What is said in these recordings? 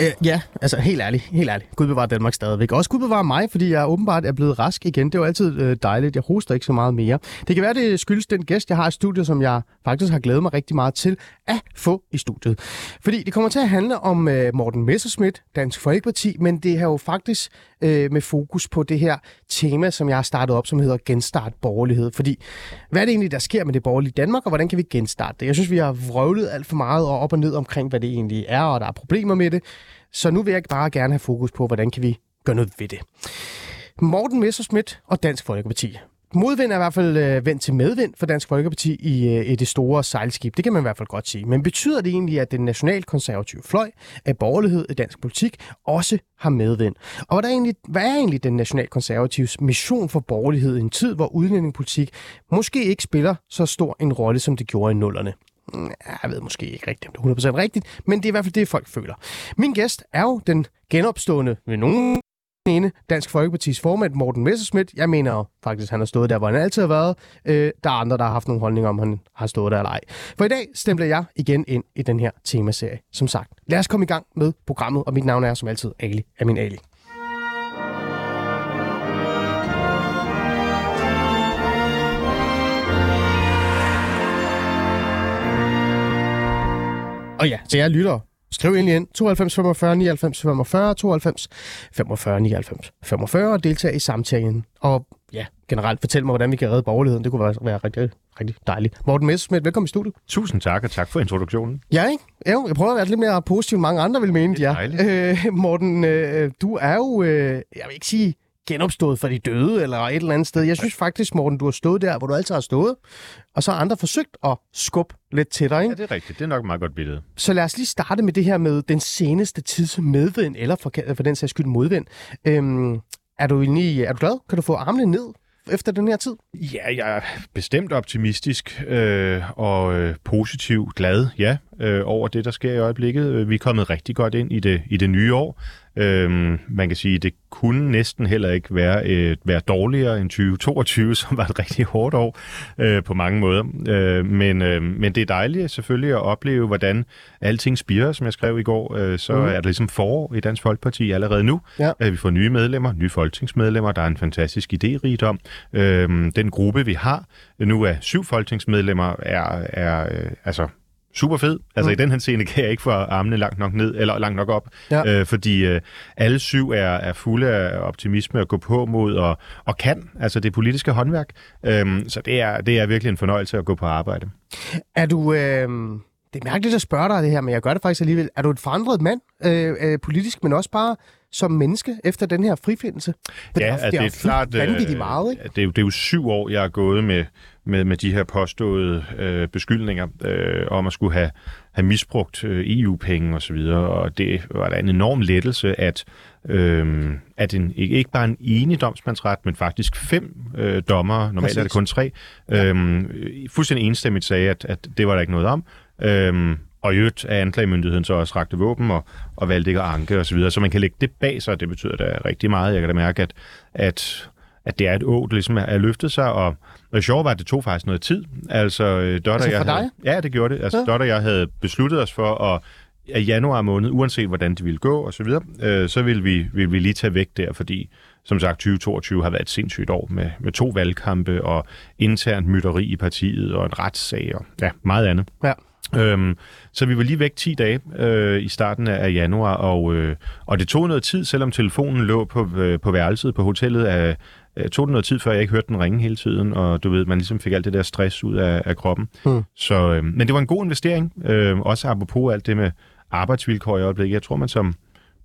Øh, ja, altså helt ærligt, helt ærligt. Gud bevarer Danmark stadigvæk. Også Gud bevarer mig, fordi jeg åbenbart er blevet rask igen. Det er jo altid øh, dejligt. Jeg hoster ikke så meget mere. Det kan være, det skyldes den gæst, jeg har i studiet, som jeg faktisk har glædet mig rigtig meget til at få i studiet. Fordi det kommer til at handle om øh, Morten Messerschmidt, Dansk Folkeparti, men det har jo faktisk øh, med fokus på det her tema, som jeg har startet op, som hedder genstart borgerlighed. Fordi hvad er det egentlig, der sker med det borgerlige Danmark, og hvordan kan vi genstarte det? Jeg synes, vi har vrøvlet alt for meget og op og ned omkring, hvad det egentlig er, og der er problemer med det. Så nu vil jeg bare gerne have fokus på, hvordan kan vi gøre noget ved det. Morten Messerschmidt og Dansk Folkeparti. Modvind er i hvert fald øh, vendt til medvind for Dansk Folkeparti i, øh, i det store sejlskib. Det kan man i hvert fald godt sige. Men betyder det egentlig, at den nationalkonservative fløj af borgerlighed i dansk politik også har medvind? Og hvad er egentlig, hvad er egentlig den nationalkonservatives mission for borgerlighed i en tid, hvor udlændingepolitik måske ikke spiller så stor en rolle, som det gjorde i nullerne? Jeg ved måske ikke rigtigt, om det er 100% rigtigt, men det er i hvert fald det, folk føler. Min gæst er jo den genopstående ved nogen ene Dansk Folkepartis formand, Morten Messerschmidt. Jeg mener jo faktisk, han har stået der, hvor han altid har været. Øh, der er andre, der har haft nogle holdninger om, han har stået der eller ej. For i dag stempler jeg igen ind i den her temaserie, som sagt. Lad os komme i gang med programmet, og mit navn er som altid Ali Amin Ali. Og ja, så jeg lytter. Skriv ind igen 92 45 99 45 92 45 99 45 og deltag i samtalen. Og ja, generelt fortæl mig, hvordan vi kan redde borgerligheden. Det kunne være, være rigtig, rigtig dejligt. Morten Messerschmidt, velkommen i studiet. Tusind tak, og tak for introduktionen. Ja, ikke? Jo, jeg prøver at være lidt mere positiv, end mange andre vil mene, Det er ja. Øh, Morten, øh, du er jo, øh, jeg vil ikke sige genopstået for de døde eller et eller andet sted. Jeg synes faktisk, Morten, du har stået der, hvor du altid har stået, og så har andre forsøgt at skubbe lidt til dig. Ja, Ikke? det er rigtigt. Det er nok et meget godt billede. Så lad os lige starte med det her med den seneste tids medvind, eller for, for den sags skyld modvind. Øhm, er du egentlig, er du glad? Kan du få armene ned efter den her tid? Ja, jeg er bestemt optimistisk øh, og øh, positiv, glad, ja, øh, over det, der sker i øjeblikket. Vi er kommet rigtig godt ind i det, i det nye år. Øh, man kan sige, det kunne næsten heller ikke være, øh, være dårligere end 2022, som var et rigtig hårdt år øh, på mange måder. Øh, men, øh, men det er dejligt selvfølgelig at opleve, hvordan alting spirer, som jeg skrev i går. Øh, så mm. er der ligesom forår i Dansk Folkeparti allerede nu. Ja. Øh, vi får nye medlemmer, nye folketingsmedlemmer. Der er en fantastisk idérigdom. Øh, den gruppe, vi har nu af syv folketingsmedlemmer, er, er øh, altså super fed. Altså Mm. i den her scene kan jeg ikke få armene langt nok ned, eller langt nok op, Ja. øh, fordi øh, alle syv er, er fulde af optimisme og gå på mod og, og kan, altså det politiske håndværk. Øhm, så det er, det er virkelig en fornøjelse at gå på arbejde. Er du... Øh, det er mærkeligt at spørge dig det her, men jeg gør det faktisk alligevel. Er du et forandret mand, øh, øh, politisk, men også bare som menneske efter den her frifindelse? For Ja, har- at har det er klart... øh, Vanvittigt meget, ikke? Det er, jo, det er jo syv år, jeg har gået med, med, med de her påståede øh, beskyldninger øh, om at skulle have, have misbrugt øh, EU-penge osv., og det var da en enorm lettelse, at, øh, at en, ikke, bare en enig domsmandsret, men faktisk fem øh, dommere, normalt er det Præcis. kun tre, øh, fuldstændig enstemmigt sagde, at, at det var der ikke noget om. Øh, og i øvrigt er anklagemyndigheden så også rakte våben og, og valgte ikke at anke osv., så, videre. så man kan lægge det bag sig, det betyder da rigtig meget. Jeg kan da mærke, at, at, at det er et å, der ligesom er, er løftet sig, og, og det sjove var, at det tog faktisk noget tid. Altså, øh, Dotter, Altså for jeg dig? havde, Ja, det gjorde det. Altså, Ja. Dotter og jeg havde besluttet os for at at januar måned, uanset hvordan det ville gå og så videre, øh, så ville vi, ville vi lige tage væk der, fordi som sagt 2022 har været et sindssygt år med, med to valgkampe og internt mytteri i partiet og en retssag og ja, meget andet. Ja. Øhm, så vi var lige væk 10 dage øh, i starten af af januar, og, øh, og det tog noget tid, selvom telefonen lå på, øh, på værelset på hotellet, øh, øh, tog det noget tid, før jeg ikke hørte den ringe hele tiden, og du ved, man ligesom fik alt det der stress ud af, af kroppen. Mm. Så, øh, men det var en god investering, øh, også apropos alt det med arbejdsvilkår i øjeblikket. Jeg tror, man som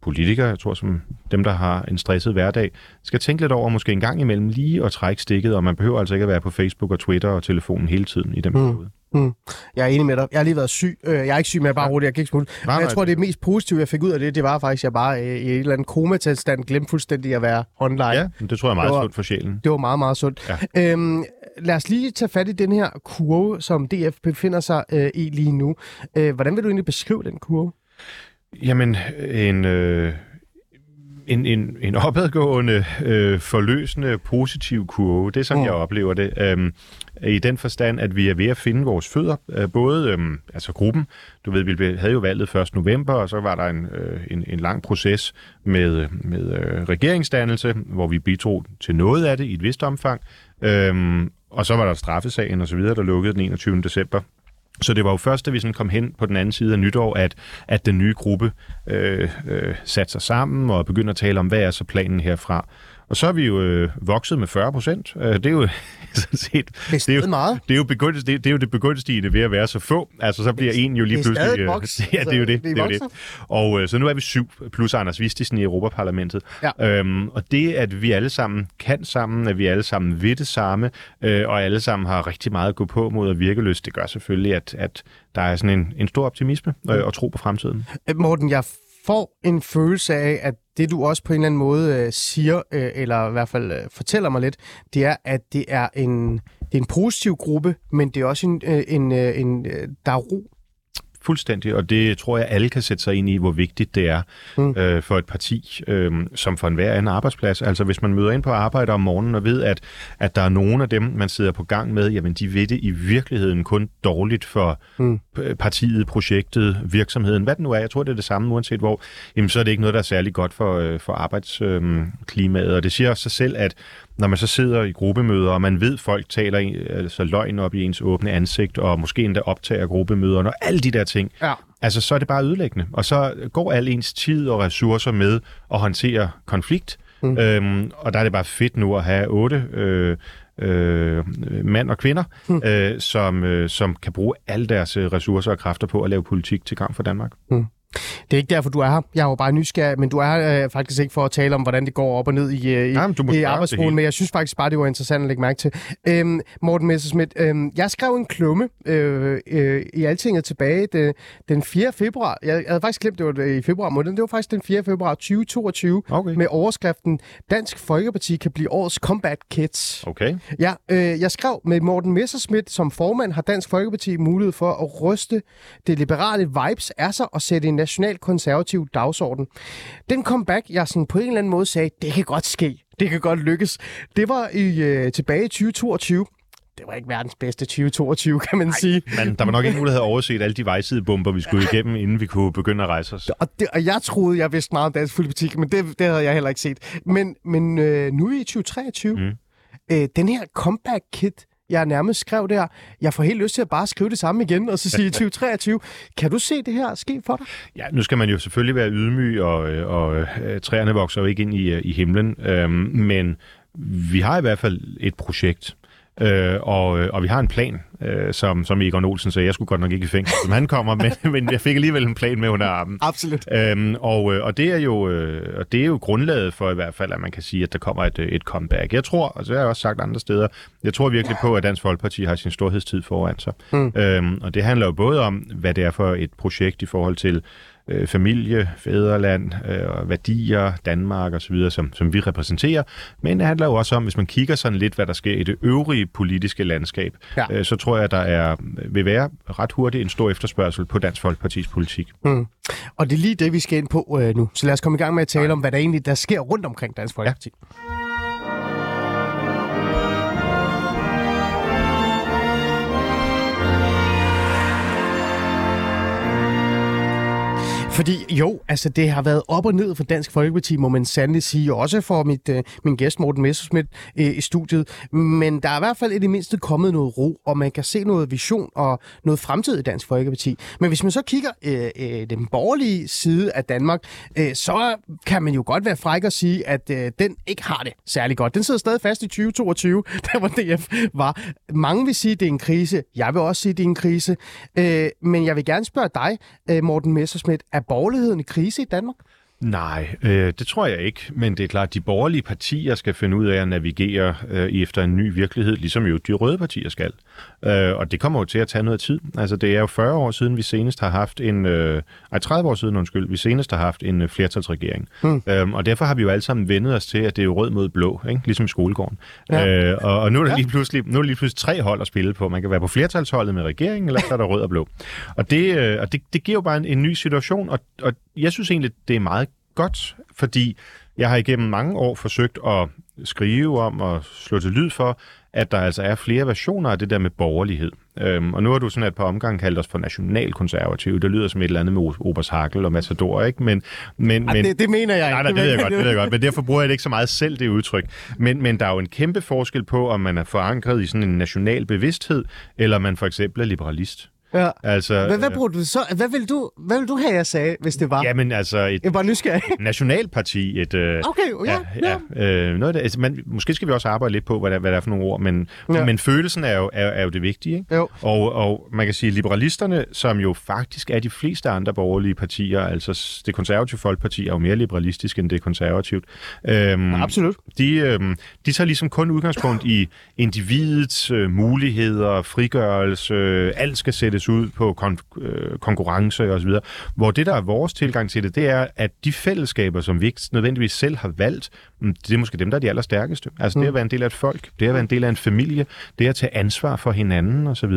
politiker, jeg tror som dem, der har en stresset hverdag, skal tænke lidt over måske en gang imellem lige at trække stikket, og man behøver altså ikke at være på Facebook og Twitter og telefonen hele tiden i den Mm. periode. Mm. Jeg er enig med dig. Jeg har lige været syg. Øh, Jeg er ikke syg, men jeg er bare rolig. Jeg kan ikke. Nej, Men jeg tror, det mest positive, jeg fik ud af det, det var faktisk, at jeg bare øh, i et eller andet komatilstand glemte fuldstændig at være online. Ja, det tror jeg er meget var- sundt for sjælen. Det var meget, meget sundt. Ja. Øhm, lad os lige tage fat i den her kurve, som DF befinder sig øh, i lige nu. Øh, hvordan vil du egentlig beskrive den kurve? Jamen, en, øh, en, en, en opadgående, øh, forløsende, positiv kurve. Det er sådan, mm. jeg oplever det. Øhm, I den forstand, at vi er ved at finde vores fødder. Øh, både øhm, altså gruppen, du ved, vi havde jo valget 1. november, og så var der en, øh, en, en lang proces med, med øh, regeringsdannelse, hvor vi bidrog til noget af det i et vist omfang. Øhm, og så var der straffesagen og så videre, der lukkede den 21. december. Så det var jo først, da vi sådan kom hen på den anden side af nytår, at, at den nye gruppe øh, øh, satte sig sammen og begyndte at tale om, hvad er så planen herfra. Og så er vi jo øh, vokset med 40 procent. Øh, det er jo sådan set... Det er, det er jo, meget. Det er jo, begyndest, det, det er jo det begunstigende ved at være så få. Altså, så bliver en jo lige det er pludselig... Øh, voks, ja, det er jo det. det, er jo det. Og øh, så nu er vi syv plus Anders Vistisen i Europaparlamentet. Ja. Øhm, og det, at vi alle sammen kan sammen, at vi alle sammen ved det samme, øh, og alle sammen har rigtig meget at gå på mod at virke lyst, det gør selvfølgelig, at, at der er sådan en, en stor optimisme øh, og tro på fremtiden. Morten, jeg får en følelse af, at det du også på en eller anden måde øh, siger, øh, eller i hvert fald øh, fortæller mig lidt, det er, at det er en, det er en positiv gruppe, men det er også en, øh, en, øh, en øh, der er ro Fuldstændig, og det tror jeg, alle kan sætte sig ind i, hvor vigtigt det er mm. øh, for et parti, øh, som for enhver anden arbejdsplads. Altså hvis man møder ind på arbejde om morgenen og ved, at, at der er nogen af dem, man sidder på gang med, jamen de ved det i virkeligheden kun dårligt for mm. partiet, projektet, virksomheden, hvad det nu er. Jeg tror, det er det samme, uanset hvor. Jamen så er det ikke noget, der er særlig godt for, øh, for arbejdsklimaet. Øh, og det siger også sig selv, at når man så sidder i gruppemøder, og man ved, at folk taler altså løgn op i ens åbne ansigt, og måske endda optager gruppemøder, og alle de der ting, ja. altså så er det bare ødelæggende. Og så går al ens tid og ressourcer med at håndtere konflikt, mm. øhm, og der er det bare fedt nu at have otte øh, øh, mænd og kvinder, mm. øh, som, øh, som kan bruge alle deres øh, ressourcer og kræfter på at lave politik til gavn for Danmark. Mm. Det er ikke derfor, du er her. Jeg er jo bare nysgerrig, men du er her øh, faktisk ikke for at tale om, hvordan det går op og ned i, øh, i arbejdsmålen, men jeg synes faktisk bare, det var interessant at lægge mærke til. Øhm, Morten Messerschmidt, øhm, jeg skrev en klumme øh, øh, i Altinget tilbage det, den 4. februar. Jeg, havde faktisk glemt, det var i februar måned. Det var faktisk den 4. februar 2022 okay. med overskriften Dansk Folkeparti kan blive årets combat kids. Okay. Ja, øh, jeg skrev med Morten Messerschmidt som formand har Dansk Folkeparti mulighed for at ryste det liberale vibes er sig og sætte en national konservativ dagsorden. Den comeback, jeg sådan på en eller anden måde sagde, det kan godt ske, det kan godt lykkes, det var i øh, tilbage i 2022 det var ikke verdens bedste 2022, kan man Ej, sige. Men der var nok ikke mulighed at overse alle de vejsidebomber, vi skulle igennem, inden vi kunne begynde at rejse os. Og, det, og jeg troede, jeg vidste meget om dansk politik, men det, det havde jeg heller ikke set. Men, men øh, nu i 2023. Mm. Øh, den her comeback-kit, jeg nærmest skrev der, jeg får helt lyst til at bare skrive det samme igen, og så sige 2023. Kan du se det her ske for dig? Ja, nu skal man jo selvfølgelig være ydmyg, og, og øh, træerne vokser jo ikke ind i, øh, i himlen, øhm, men vi har i hvert fald et projekt, Øh, og, øh, og vi har en plan, øh, som, som Egon Olsen sagde, jeg skulle godt nok ikke i fængsel, som han kommer, men, men jeg fik alligevel en plan med under armen. Absolut. Øhm, og, øh, og, det er jo, øh, og det er jo grundlaget for i hvert fald, at man kan sige, at der kommer et, et comeback. Jeg tror, og det har jeg også sagt andre steder, jeg tror virkelig på, at Dansk Folkeparti har sin storhedstid foran sig. Mm. Øhm, og det handler jo både om, hvad det er for et projekt i forhold til øh, familie, fædreland, øh, værdier, Danmark osv., som, som vi repræsenterer. Men det handler jo også om, hvis man kigger sådan lidt, hvad der sker i det øvrige politiske landskab, ja. øh, så tror jeg, der er, vil være ret hurtigt en stor efterspørgsel på Dansk Folkepartis politik. Mm. Og det er lige det, vi skal ind på øh, nu. Så lad os komme i gang med at tale om, hvad der egentlig der sker rundt omkring Dansk Folkeparti. Ja. Fordi jo, altså det har været op og ned for Dansk Folkeparti, må man sandelig sige, også for mit, øh, min gæst Morten Messersmith øh, i studiet. Men der er i hvert fald i det mindste kommet noget ro, og man kan se noget vision og noget fremtid i Dansk Folkeparti. Men hvis man så kigger øh, øh, den borgerlige side af Danmark, øh, så kan man jo godt være fræk og sige, at øh, den ikke har det særlig godt. Den sidder stadig fast i 2022, der hvor DF var. Mange vil sige, at det er en krise. Jeg vil også sige, at det er en krise. Øh, men jeg vil gerne spørge dig, øh, Morten Messersmith, er borgerligheden i krise i Danmark? Nej, øh, det tror jeg ikke. Men det er klart, at de borgerlige partier skal finde ud af at navigere øh, efter en ny virkelighed, ligesom jo de røde partier skal. Øh, og det kommer jo til at tage noget tid. Altså, det er jo 40 år siden, vi senest har haft en... Øh, ej, 30 år siden, undskyld, vi senest har haft en øh, flertalsregering. Hmm. Øh, og derfor har vi jo alle sammen vendet os til, at det er jo rød mod blå, ikke? ligesom i skolegården. Ja. Øh, og, og nu er der lige pludselig, nu er der lige pludselig tre hold at spille på. Man kan være på flertalsholdet med regeringen, eller så er der rød og blå. Og det, øh, og det, det giver jo bare en, en ny situation, og, og jeg synes egentlig, det er meget godt, fordi Jeg har igennem mange år forsøgt at skrive om og slå til lyd for, at der altså er flere versioner af det der med borgerlighed. Øhm, og nu har du sådan et par omgange kaldt os for nationalkonservative. Det lyder som et eller andet med Obers Hakel og Matador, ikke? Men, men, Ej, men, det, det mener jeg ikke. Nej, nej, det ved jeg godt, det ved jeg godt, men derfor bruger jeg det ikke så meget selv, det udtryk. Men, men der er jo en kæmpe forskel på, om man er forankret i sådan en national bevidsthed, eller man for eksempel er liberalist. Ja. Altså, Hvad, hvad, bruger du så? Hvad vil du, hvad vil du have, jeg sagde, hvis det var? Jamen altså, et Jeg er bare nysgerrig. nationalparti, et... Øh, Okay, ja, ja. ja. Øh, noget det, altså, man, måske skal vi også arbejde lidt på, hvad der, hvad der er for nogle ord, men, Ja. ja. men følelsen er jo, er, er jo det vigtige. Ikke? Jo. Og, og man kan sige, liberalisterne, som jo faktisk er de fleste andre borgerlige partier, altså det konservative folkeparti er jo mere liberalistisk end det konservativt. Øhm, Absolut. de, øhm, de tager ligesom kun udgangspunkt i individets øh, muligheder, frigørelse, øh, alt skal sættes ud på kon- øh, konkurrence osv. Hvor det, der er vores tilgang til det, det er, at de fællesskaber, som vi ikke nødvendigvis selv har valgt, mm, det er måske dem, der er de allerstærkeste. Altså det at være en del af et folk, det at være en del af en familie, det at tage ansvar for hinanden osv.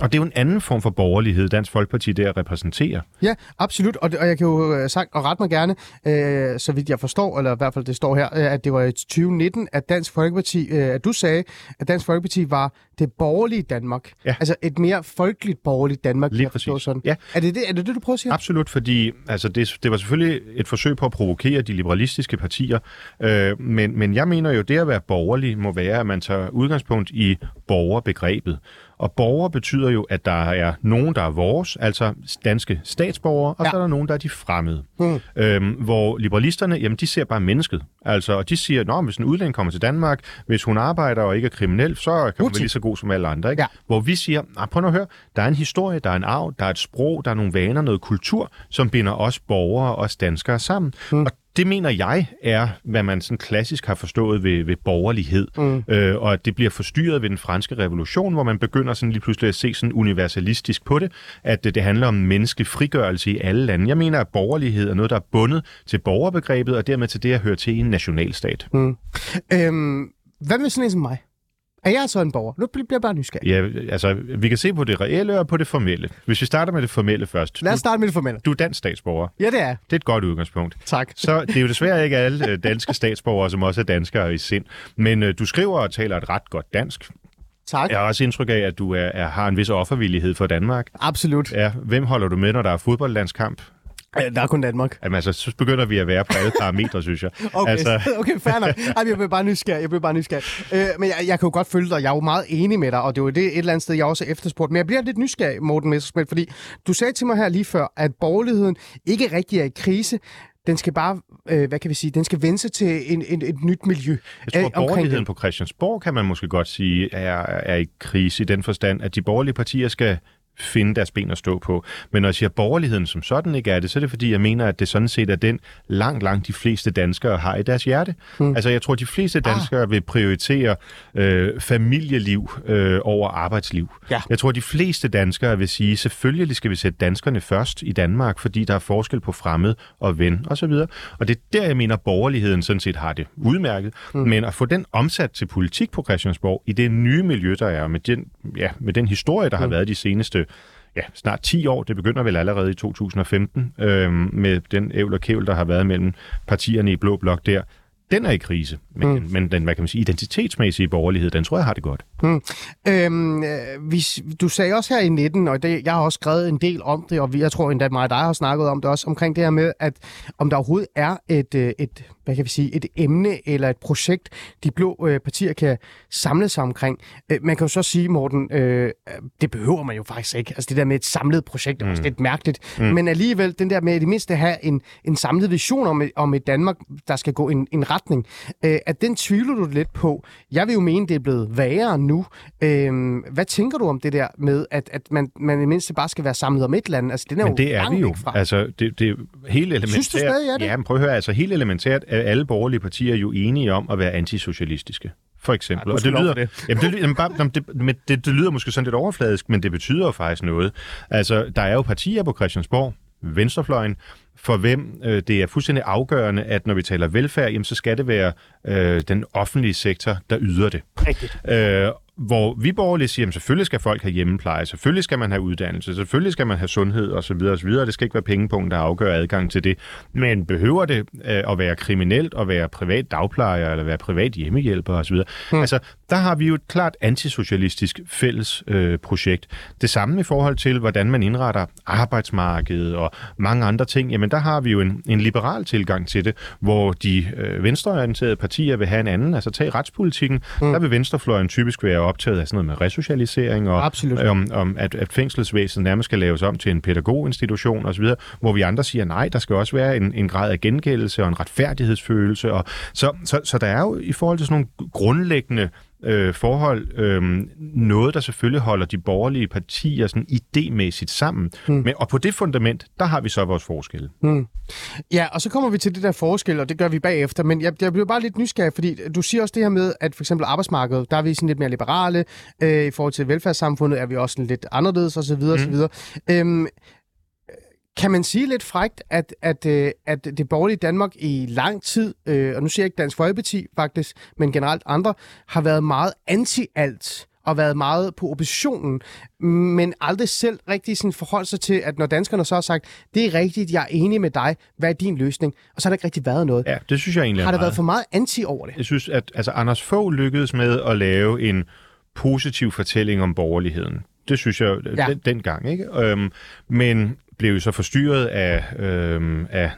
Og det er jo en anden form for borgerlighed, Dansk Folkeparti der repræsenterer. Ja, absolut. Og, det, og jeg kan jo øh, sagt, og ret mig gerne, øh, så vidt jeg forstår, eller i hvert fald det står her, øh, at det var i 2019, at Dansk Folkeparti, øh, at du sagde, at Dansk Folkeparti var det borgerlige Danmark. Ja. Altså et mere folkeligt borgerligt Danmark, kan Lige præcis. sådan. Ja. Er det det, er det det, du prøver at sige? Absolut, fordi altså det, det var selvfølgelig et forsøg på at provokere de liberalistiske partier, øh, men, men jeg mener jo, det at være borgerlig må være, at man tager udgangspunkt i borgerbegrebet. Og borger betyder jo, at der er nogen, der er vores, altså danske statsborgere, og Ja. så er der nogen, der er de fremmede. Mm. Øhm, hvor liberalisterne, jamen de ser bare mennesket. Altså, og de siger, at hvis en udlænding kommer til Danmark, hvis hun arbejder og ikke er kriminel, så kan hun være lige så god som alle andre. Ikke? Ja. Hvor vi siger, ah, prøv nu at høre, der er en historie, der er en arv, der er et sprog, der er nogle vaner, noget kultur, som binder os borgere og os danskere sammen. Mm. Og det mener jeg er, hvad man sådan klassisk har forstået ved, ved borgerlighed. Mm. Øh, og at det bliver forstyrret ved den franske revolution, hvor man begynder sådan lige pludselig at se sådan universalistisk på det, at det, det handler om menneskelig frigørelse i alle lande. Jeg mener, at borgerlighed er noget, der er bundet til borgerbegrebet, og dermed til det at høre til i en nationalstat. Mm. Øhm, hvad med sådan en som mig? Er jeg så en borger? Nu bliver jeg bare nysgerrig. Ja, altså, vi kan se på det reelle og på det formelle. Hvis vi starter med det formelle først. Lad os starte med det formelle. du er dansk statsborger. Ja, det er. Det er et godt udgangspunkt. Tak. Så det er jo desværre ikke alle øh, danske statsborgere, som også er danskere i sind. Men øh, du skriver og taler et ret godt dansk. Tak. Jeg har også indtryk af, at du er, er, har en vis offervillighed for Danmark. Absolut. Ja, hvem holder du med, når der er fodboldlandskamp? Øh, Der er kun Danmark. Jamen, altså, så begynder vi at være på alle parametre, synes jeg. Okay, Altså, okay fair nok. Ej, jeg blev bare nysgerrig. Jeg blev bare nysgerrig. Øh, men jeg, jeg kan jo godt følge dig. Jeg er jo meget enig med dig, og det er jo det et eller andet sted, jeg også efterspurgt. Men jeg bliver lidt nysgerrig, Morten Messerschmidt, fordi du sagde til mig her lige før, at borgerligheden ikke rigtig er i krise. Den skal bare, øh, hvad kan vi sige, den skal vende sig til en, en, et nyt miljø. Jeg tror, øh, at omkring borgerligheden på Christiansborg, kan man måske godt sige, er, er i krise i den forstand, at de borgerlige partier skal finde deres ben at stå på. Men når jeg siger, at borgerligheden som sådan ikke er det, så er det fordi, jeg mener, at det sådan set er den langt, langt de fleste danskere har i deres hjerte. Mm. Altså jeg tror, de fleste danskere ah. vil prioritere øh, familieliv øh, over arbejdsliv. Ja. Jeg tror, de fleste danskere vil sige, selvfølgelig skal vi sætte danskerne først i Danmark, fordi der er forskel på fremmed og ven osv. Og det er der, jeg mener, borgerligheden sådan set har det udmærket. Mm. Men at få den omsat til politik på Christiansborg i det nye miljø, der er, med den, ja, med den historie, der har været de seneste ja, snart 10 år, det begynder vel allerede i 2015, øhm, med den ævl og kævl, der har været mellem partierne i Blå Blok der, den er i krise. Men, mm. men den, hvad kan man sige, identitetsmæssige borgerlighed, den tror jeg har det godt. Hmm. Øhm, øh, vi, du sagde også her i 19, og det, jeg har også skrevet en del om det, og vi, jeg tror endda mig og dig har snakket om det også, omkring det her med, at om der overhovedet er et, øh, et hvad kan vi sige, et emne eller et projekt, de blå øh, partier kan samle sig omkring. Øh, man kan jo så sige, Morten, øh, det behøver man jo faktisk ikke. Altså det der med et samlet projekt er mm. også lidt mærkeligt. Mm. Men alligevel, den der med i det mindste at have en, en samlet vision om om et Danmark, der skal gå en, en retning, øh, at den tvivler du lidt på. Jeg vil jo mene, det er blevet værre nu. Øh, hvad tænker du om det der med, at, at man, man i det mindste bare skal være samlet om et eller andet? Altså, den er Men jo det er langt vi jo. Fra. Altså, det, det er helt elementært. Synes du stadig er det? Ja, men prøv at høre, altså helt elementært er alle borgerlige partier jo enige om at være antisocialistiske. For eksempel. Ja, og det lyder, det. Jamen, det, jamen, bare, jamen, det, men det, det lyder måske sådan lidt overfladisk, men det betyder jo faktisk noget. Altså, der er jo partier på Christiansborg, venstrefløjen, for hvem øh, det er fuldstændig afgørende, at når vi taler velfærd, jamen, så skal det være øh, den offentlige sektor, der yder det. Rigtigt. Øh, hvor vi borgerlige siger, at selvfølgelig skal folk have hjemmepleje, selvfølgelig skal man have uddannelse, selvfølgelig skal man have sundhed osv. osv. Det skal ikke være pengepunkt, der afgør adgang til det. Men behøver det øh, at være kriminelt at være privat dagplejer eller være privat hjemmehjælper osv.? Hmm. Altså, der har vi jo et klart antisocialistisk fælles øh, projekt. Det samme i forhold til, hvordan man indretter arbejdsmarkedet og mange andre ting. Jamen, der har vi jo en, en liberal tilgang til det, hvor de øh, venstreorienterede partier vil have en anden. Altså, tag retspolitikken. Hmm. Der vil venstrefløjen typisk være optaget af sådan noget med resocialisering, og Absolut. om, om at, at fængselsvæsenet nærmest skal laves om til en pædagoginstitution osv., hvor vi andre siger, nej, der skal også være en, en grad af gengældelse og en retfærdighedsfølelse. Og så, så, så der er jo i forhold til sådan nogle grundlæggende øh, forhold øh, noget, der selvfølgelig holder de borgerlige partier sådan idémæssigt sammen. Hmm. Men, og på det fundament, der har vi så vores forskelle. Hmm. Ja, og så kommer vi til det der forskel, og det gør vi bagefter, men jeg, jeg bliver bare lidt nysgerrig, fordi du siger også det her med, at for eksempel arbejdsmarkedet, der er vi sådan lidt mere liberale, øh, i forhold til velfærdssamfundet er vi også sådan lidt anderledes osv. Hmm. osv. Øhm, kan man sige lidt frægt, at, at, øh, at det borgerlige Danmark i lang tid, øh, og nu siger jeg ikke Dansk Folkeparti faktisk, men generelt andre, har været meget anti-alt og været meget på oppositionen, men aldrig selv rigtig sådan forholdt sig til, at når danskerne så har sagt, det er rigtigt, jeg er enig med dig, hvad er din løsning? Og så har der ikke rigtig været noget. Ja, det synes jeg egentlig Har der meget. været for meget anti over det? Jeg synes, at altså, Anders Fogh lykkedes med at lave en positiv fortælling om borgerligheden. Det synes jeg ja. den, dengang, ikke? Øhm, men blev jo så forstyrret af, øhm, af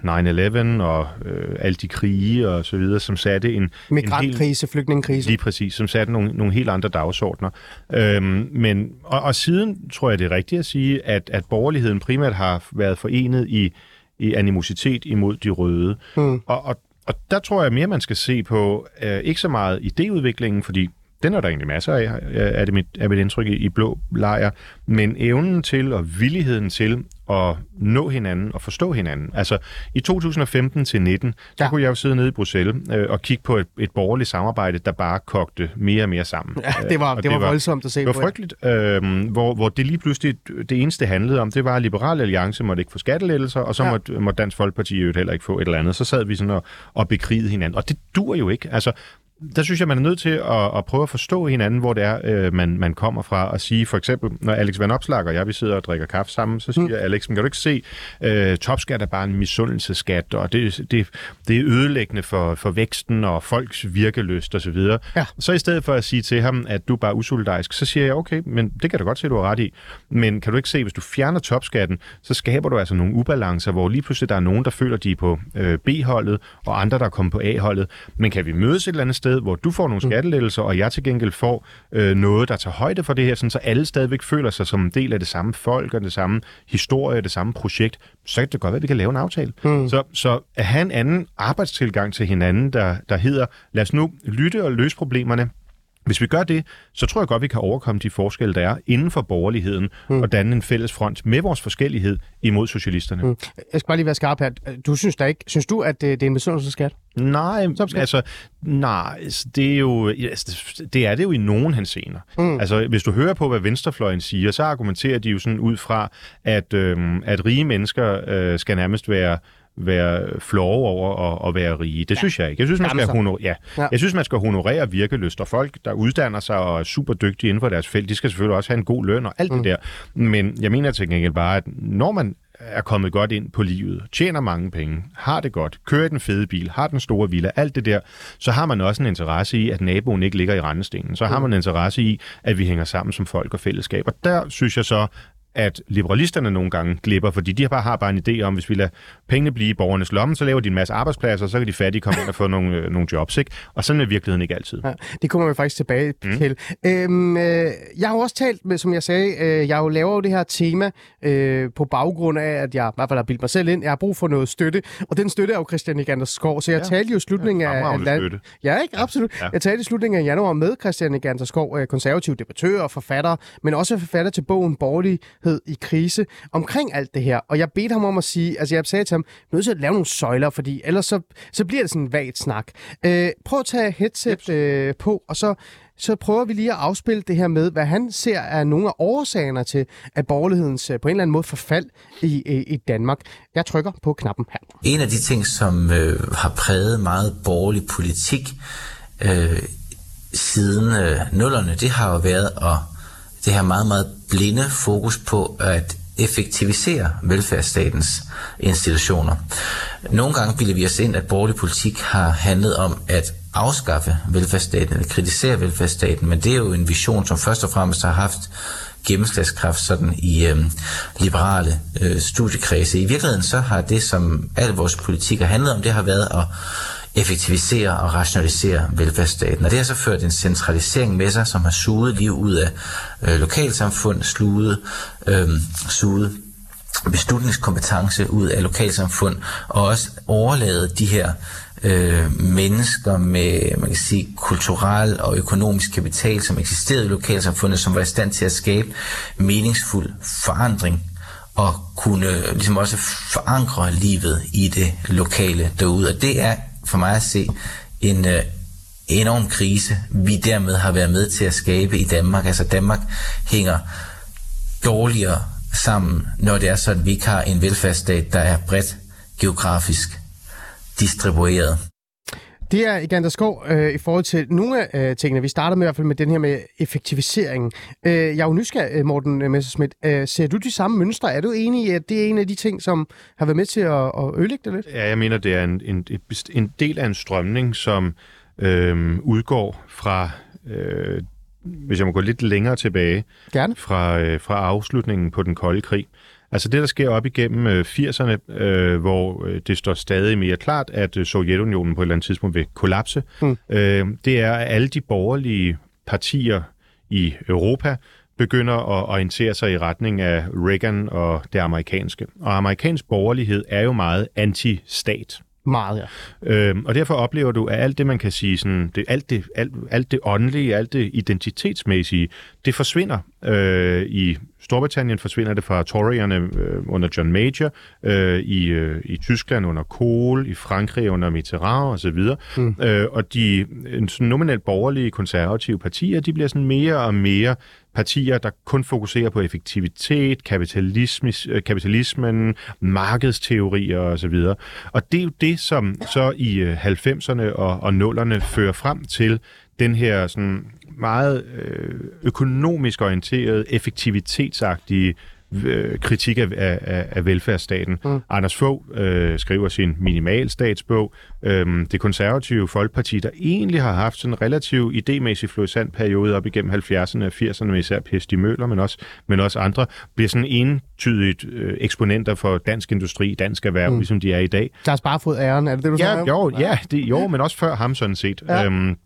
9-11 og øh, alle de krige og så videre, som satte en... Migrantkrise, flygtningekrise. Lige præcis, som satte nogle, nogle helt andre dagsordner. Øhm, men, og, og siden tror jeg, det er rigtigt at sige, at, at borgerligheden primært har været forenet i, i animositet imod de røde. Hmm. Og, og, og der tror jeg mere, man skal se på, øh, ikke så meget idéudviklingen, fordi den er der egentlig masser af, er det mit, er mit indtryk i, i blå lejr, men evnen til og villigheden til at nå hinanden og forstå hinanden. Altså i 2015 til 19, ja. der kunne jeg jo sidde nede i Bruxelles øh, og kigge på et, et borgerligt samarbejde, der bare kogte mere og mere sammen. Ja, det var, det, det var voldsomt at se på. Det var frygteligt, øh, hvor, hvor det lige pludselig, det eneste det handlede om, det var, at Liberal Alliance måtte ikke få skattelettelser, og så ja. måtte, måtte Dansk Folkeparti jo heller ikke få et eller andet. Så sad vi sådan og, og bekrigede hinanden, og det dur jo ikke. Altså, der synes jeg, man er nødt til at, at prøve at forstå hinanden, hvor det er, øh, man, man kommer fra, og sige for eksempel, når Alex Van Opslag og jeg, vi sidder og drikker kaffe sammen, så siger mm. Alex, kan du ikke se, øh, topskat er bare en misundelseskat, og det, det, det er ødelæggende for, for væksten og folks virkeløst osv. Ja. Så i stedet for at sige til ham, at du er bare usolidarisk, så siger jeg, okay, men det kan du godt se, du har ret i, men kan du ikke se, hvis du fjerner topskatten, så skaber du altså nogle ubalancer, hvor lige pludselig der er nogen, der føler, de er på øh, B-holdet, og andre, der er kommet på A-holdet, men kan vi mødes et eller andet sted, hvor du får nogle mm. skattelettelser, og jeg til gengæld får øh, noget, der tager højde for det her, sådan, så alle stadigvæk føler sig som en del af det samme folk, og det samme historie, det samme projekt, så kan det godt være, at vi kan lave en aftale. Mm. Så, så at have en anden arbejdstilgang til hinanden, der, der hedder, lad os nu lytte og løse problemerne, hvis vi gør det, så tror jeg godt, vi kan overkomme de forskelle, der er inden for borgerligheden, mm. og danne en fælles front med vores forskellighed imod socialisterne. Mm. Jeg skal bare lige være skarp her. Du synes, der ikke, synes du, at det er en misundelseskat? Nej, altså, nej, altså, det er jo, altså, det er det jo i nogen henseender. Mm. Altså, hvis du hører på, hvad venstrefløjen siger, så argumenterer de jo sådan ud fra, at, øhm, at rige mennesker øh, skal nærmest være være flove over at, at være rige. Det ja. synes jeg ikke. Jeg synes, man skal, honor- ja. Ja. jeg synes, man skal honorere virkeløst, og folk, der uddanner sig og er super dygtige inden for deres felt, de skal selvfølgelig også have en god løn og alt mm. det der. Men jeg mener til gengæld bare, at når man er kommet godt ind på livet, tjener mange penge, har det godt, kører den fede bil, har den store villa, alt det der, så har man også en interesse i, at naboen ikke ligger i rendestenen. Så har man en interesse i, at vi hænger sammen som folk og fællesskab. Og der synes jeg så, at liberalisterne nogle gange glipper, fordi de bare har bare en idé om, hvis vi lader pengene blive i borgernes lomme, så laver de en masse arbejdspladser, og så kan de fattige komme ind og få nogle, øh, nogle jobs. Ikke? Og sådan er virkeligheden ikke altid. Ja, det kommer vi faktisk tilbage mm. til. Øhm, øh, jeg har også talt med, som jeg sagde, øh, jeg jo laver jo det her tema øh, på baggrund af, at jeg i hvert fald har bildt mig selv ind, jeg har brug for noget støtte, og den støtte er jo Christian Igander Skov, så jeg ja. talte jo i slutningen ja, af... af støtte. Ja, ikke? Absolut. Ja. Jeg talte i slutningen af januar med Christian Igander Skov, øh, konservativ debattør og forfatter, men også forfatter til bogen Borgerlighed i krise omkring alt det her. Og jeg bedte ham om at sige, altså jeg sagde til ham, nødt til at lave nogle søjler, fordi ellers så, så bliver det sådan en vagt snak. Øh, prøv at tage headset øh, på, og så så prøver vi lige at afspille det her med, hvad han ser er nogle af årsagerne til, at borgerlighedens øh, på en eller anden måde forfald i, i, i Danmark. Jeg trykker på knappen her. En af de ting, som øh, har præget meget borgerlig politik øh, siden øh, nullerne, det har jo været at det her meget, meget blinde fokus på at effektivisere velfærdsstatens institutioner. Nogle gange bilder vi os ind, at borgerlig politik har handlet om at afskaffe velfærdsstaten eller kritisere velfærdsstaten, men det er jo en vision, som først og fremmest har haft gennemslagskraft sådan i øh, liberale øh, studiekredse. I virkeligheden så har det, som al vores politik har handlet om, det har været at effektivisere og rationalisere velfærdsstaten. Og det har så ført en centralisering med sig, som har suget liv ud af øh, lokalsamfund, sluget, øh, suget beslutningskompetence ud af lokalsamfund, og også overladet de her øh, mennesker med man kan sige, kulturel og økonomisk kapital, som eksisterede i lokalsamfundet, som var i stand til at skabe meningsfuld forandring og kunne øh, ligesom også forankre livet i det lokale derude. Og det er for mig at se en øh, enorm krise, vi dermed har været med til at skabe i Danmark. Altså Danmark hænger dårligere sammen, når det er sådan, at vi ikke har en velfærdsstat, der er bredt geografisk distribueret. Det er Igander Skov øh, i forhold til nogle af øh, tingene. Vi starter med i hvert fald med den her med effektivisering. Øh, jeg er jo nysgerrig, øh, Morten Messerschmidt. Øh, ser du de samme mønstre? Er du enig i, at det er en af de ting, som har været med til at, at ødelægge det lidt? Ja, jeg mener, det er en, en, en del af en strømning, som øh, udgår fra øh, hvis jeg må gå lidt længere tilbage, Gerne. Fra, øh, fra afslutningen på den kolde krig. Altså det, der sker op igennem øh, 80'erne, øh, hvor øh, det står stadig mere klart, at øh, Sovjetunionen på et eller andet tidspunkt vil kollapse, mm. øh, det er, at alle de borgerlige partier i Europa begynder at orientere sig i retning af Reagan og det amerikanske. Og amerikansk borgerlighed er jo meget anti-stat. Meget, ja. Øhm, og derfor oplever du, at alt det, man kan sige, sådan, det, alt, det, alt, alt det åndelige, alt det identitetsmæssige, det forsvinder. Øh, I Storbritannien forsvinder det fra Toryerne øh, under John Major, øh, i, øh, i Tyskland under Kohl, i Frankrig under Mitterrand osv. Mm. Øh, og de sådan nominelt borgerlige konservative partier, de bliver sådan mere og mere partier, der kun fokuserer på effektivitet, kapitalisme, øh, kapitalismen, markedsteorier osv. Og det er jo det, som så i øh, 90'erne og, og 0'erne fører frem til den her sådan meget øh, økonomisk orienterede, effektivitetsagtige øh, kritik af, af, af velfærdsstaten. Mm. Anders Fogh øh, skriver sin minimalstatsbog. Øhm, det konservative Folkeparti, der egentlig har haft sådan en relativ idémæssig florissant periode op igennem 70'erne og 80'erne med især Pesti Møller, men også, men også andre, bliver sådan entydigt øh, eksponenter for dansk industri, dansk erhverv, mm. ligesom de er i dag. Der har bare fået æren, er det det, du ja, Jo, ja, det, jo, men også før ham sådan set. Ja. Øhm,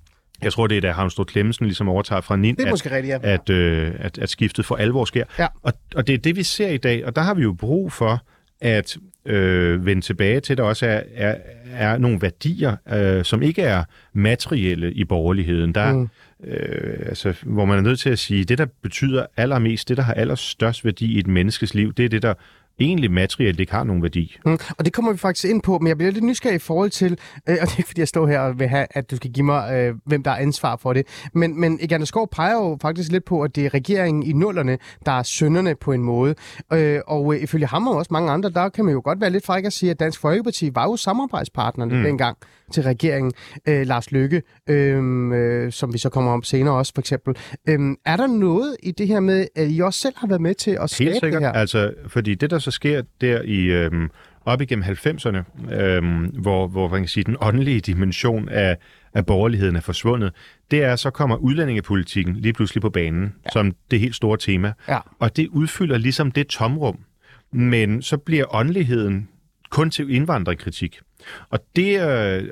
jeg tror, det er da Havnstrup Klemmensen ligesom overtager fra Nin, det er måske rigtigt, ja. at, øh, at, at skiftet for alvor sker. Ja. Og, og det er det, vi ser i dag, og der har vi jo brug for at øh, vende tilbage til, at der også er, er, er nogle værdier, øh, som ikke er materielle i borgerligheden. Der, mm. øh, altså, hvor man er nødt til at sige, det, der betyder allermest, det, der har allerstørst værdi i et menneskes liv, det er det, der egentlig materielt ikke har nogen værdi. Mm, og det kommer vi faktisk ind på, men jeg bliver lidt nysgerrig i forhold til, øh, og det er ikke fordi, jeg står her og vil have, at du skal give mig, øh, hvem der er ansvar for det, men, men Egan Skov peger jo faktisk lidt på, at det er regeringen i nullerne, der er sønderne på en måde. Øh, og øh, ifølge ham og også mange andre, der kan man jo godt være lidt fræk at sige, at Dansk Folkeparti var jo samarbejdspartnerne mm. dengang til regeringen. Øh, Lars Lykke, øh, øh, som vi så kommer om senere også for eksempel. Øh, er der noget i det her med, at I også selv har været med til at skabe Helt sikkert. det her? Altså, fordi det, der så sker der i... Øh, op igennem 90'erne, øh, hvor, hvor man kan sige, den åndelige dimension af, af borgerligheden er forsvundet, det er, så kommer udlændingepolitikken lige pludselig på banen, ja. som det helt store tema. Ja. Og det udfylder ligesom det tomrum. Men så bliver åndeligheden kun til indvandrerkritik. Og, det, øh,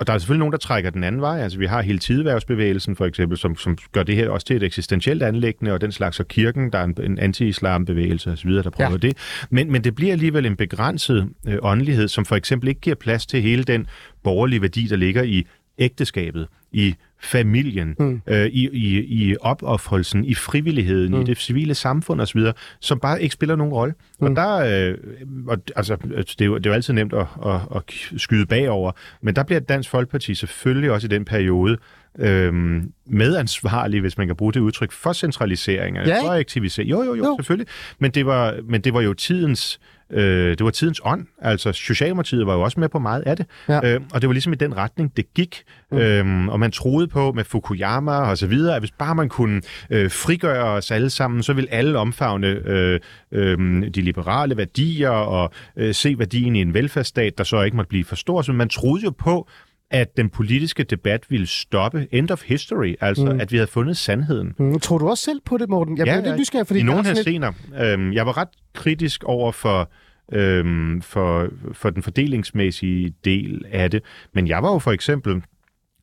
og der er selvfølgelig nogen, der trækker den anden vej. Altså, vi har hele tidværvsbevægelsen for eksempel, som, som gør det her også til et eksistentielt anlæggende, og den slags, og kirken, der er en, en anti-islam-bevægelse osv., der prøver ja. det. Men, men det bliver alligevel en begrænset øh, åndelighed, som for eksempel ikke giver plads til hele den borgerlige værdi, der ligger i ægteskabet, i familien, mm. øh, i, i, i opoffrelsen, i frivilligheden, mm. i det civile samfund osv., som bare ikke spiller nogen rolle. Mm. Og der, øh, og, altså, det er, jo, det er jo altid nemt at, at, at skyde bagover, men der bliver Dansk Folkeparti selvfølgelig også i den periode øh, medansvarlig, hvis man kan bruge det udtryk, for centralisering, ja, for aktivisering. Jo, jo, jo, jo, selvfølgelig. Men det, var, men det var jo tidens Øh, det var tidens ånd. Altså, Socialdemokratiet var jo også med på meget af det. Ja. Øh, og det var ligesom i den retning, det gik. Mm. Øhm, og man troede på med Fukuyama og så videre, at hvis bare man kunne øh, frigøre os alle sammen, så ville alle omfavne øh, øh, de liberale værdier og øh, se værdien i en velfærdsstat, der så ikke måtte blive for stor. Så man troede jo på, at den politiske debat ville stoppe. End of history. Altså, mm. at vi havde fundet sandheden. Mm, tror du også selv på det, Morten? Jeg ja, bliver lidt nysgerrig, fordi I nogle er her sådan lidt- scener. Øhm, jeg var ret kritisk over for, øhm, for, for den fordelingsmæssige del af det. Men jeg var jo for eksempel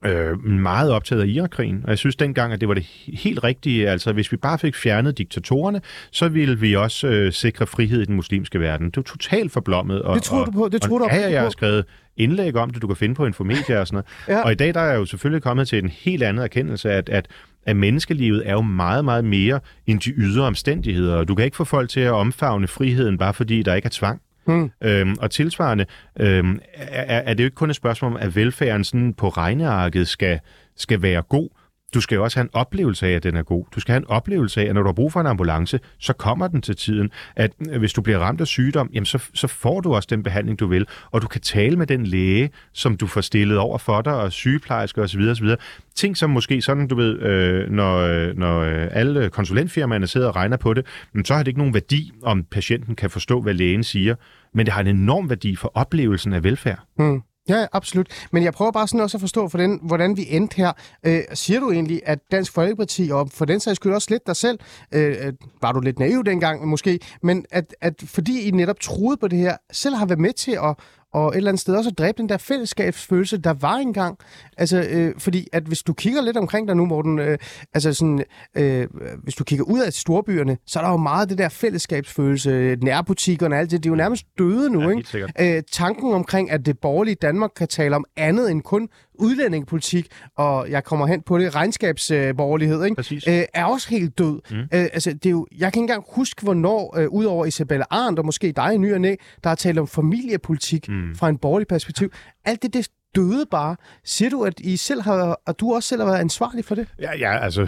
øh, meget optaget af Irakkrigen, og jeg synes dengang, at det var det he- helt rigtige. Altså, hvis vi bare fik fjernet diktatorerne, så ville vi også øh, sikre frihed i den muslimske verden. Det var totalt forblommet. Og, Det tror og, du på? Det tror og, du Ja, ja, oprigtigt jeg har skrevet indlæg om det, du kan finde på Infomedia og sådan noget. Ja. Og i dag der er jeg jo selvfølgelig kommet til en helt anden erkendelse, at, at at menneskelivet er jo meget, meget mere end de ydre omstændigheder. Og Du kan ikke få folk til at omfavne friheden, bare fordi der ikke er tvang. Hmm. Øhm, og tilsvarende øhm, er, er det jo ikke kun et spørgsmål om, at velfærden sådan på regnearket skal, skal være god. Du skal jo også have en oplevelse af, at den er god. Du skal have en oplevelse af, at når du har brug for en ambulance, så kommer den til tiden. At øh, hvis du bliver ramt af sygdom, jamen så, så får du også den behandling, du vil. Og du kan tale med den læge, som du får stillet over for dig, og sygeplejersker osv. osv. Ting som måske sådan, du ved, øh, når, øh, når øh, alle konsulentfirmaerne sidder og regner på det, men så har det ikke nogen værdi, om patienten kan forstå, hvad lægen siger. Men det har en enorm værdi for oplevelsen af velfærd. Mm. Ja, absolut. Men jeg prøver bare sådan også at forstå, for den, hvordan vi endte her. Øh, siger du egentlig, at Dansk Folkeparti, og for den sags skyld også lidt dig selv, øh, øh var du lidt naiv dengang måske, men at, at fordi I netop troede på det her, selv har været med til at og et eller andet sted også at dræbe den der fællesskabsfølelse, der var engang. Altså, øh, fordi at hvis du kigger lidt omkring dig nu, Morten, øh, altså sådan, øh, hvis du kigger ud af storbyerne, så er der jo meget det der fællesskabsfølelse, nærbutikkerne og alt det, det er jo nærmest døde nu, Ja, ikke? øh, tanken omkring, at det borgerlige Danmark kan tale om andet end kun udlændingepolitik, og jeg kommer hen på det, regnskabsborgerlighed, ikke? Præcis. Øh, er også helt død. Mm. Øh, altså, det er jo, jeg kan ikke engang huske, hvornår, øh, udover Isabella Arndt og måske dig i ny og næ, der har talt om familiepolitik mm. fra en borgerlig perspektiv. Alt det, det døde bare. Siger du, at I selv har, at du også selv har været ansvarlig for det? Ja, ja altså,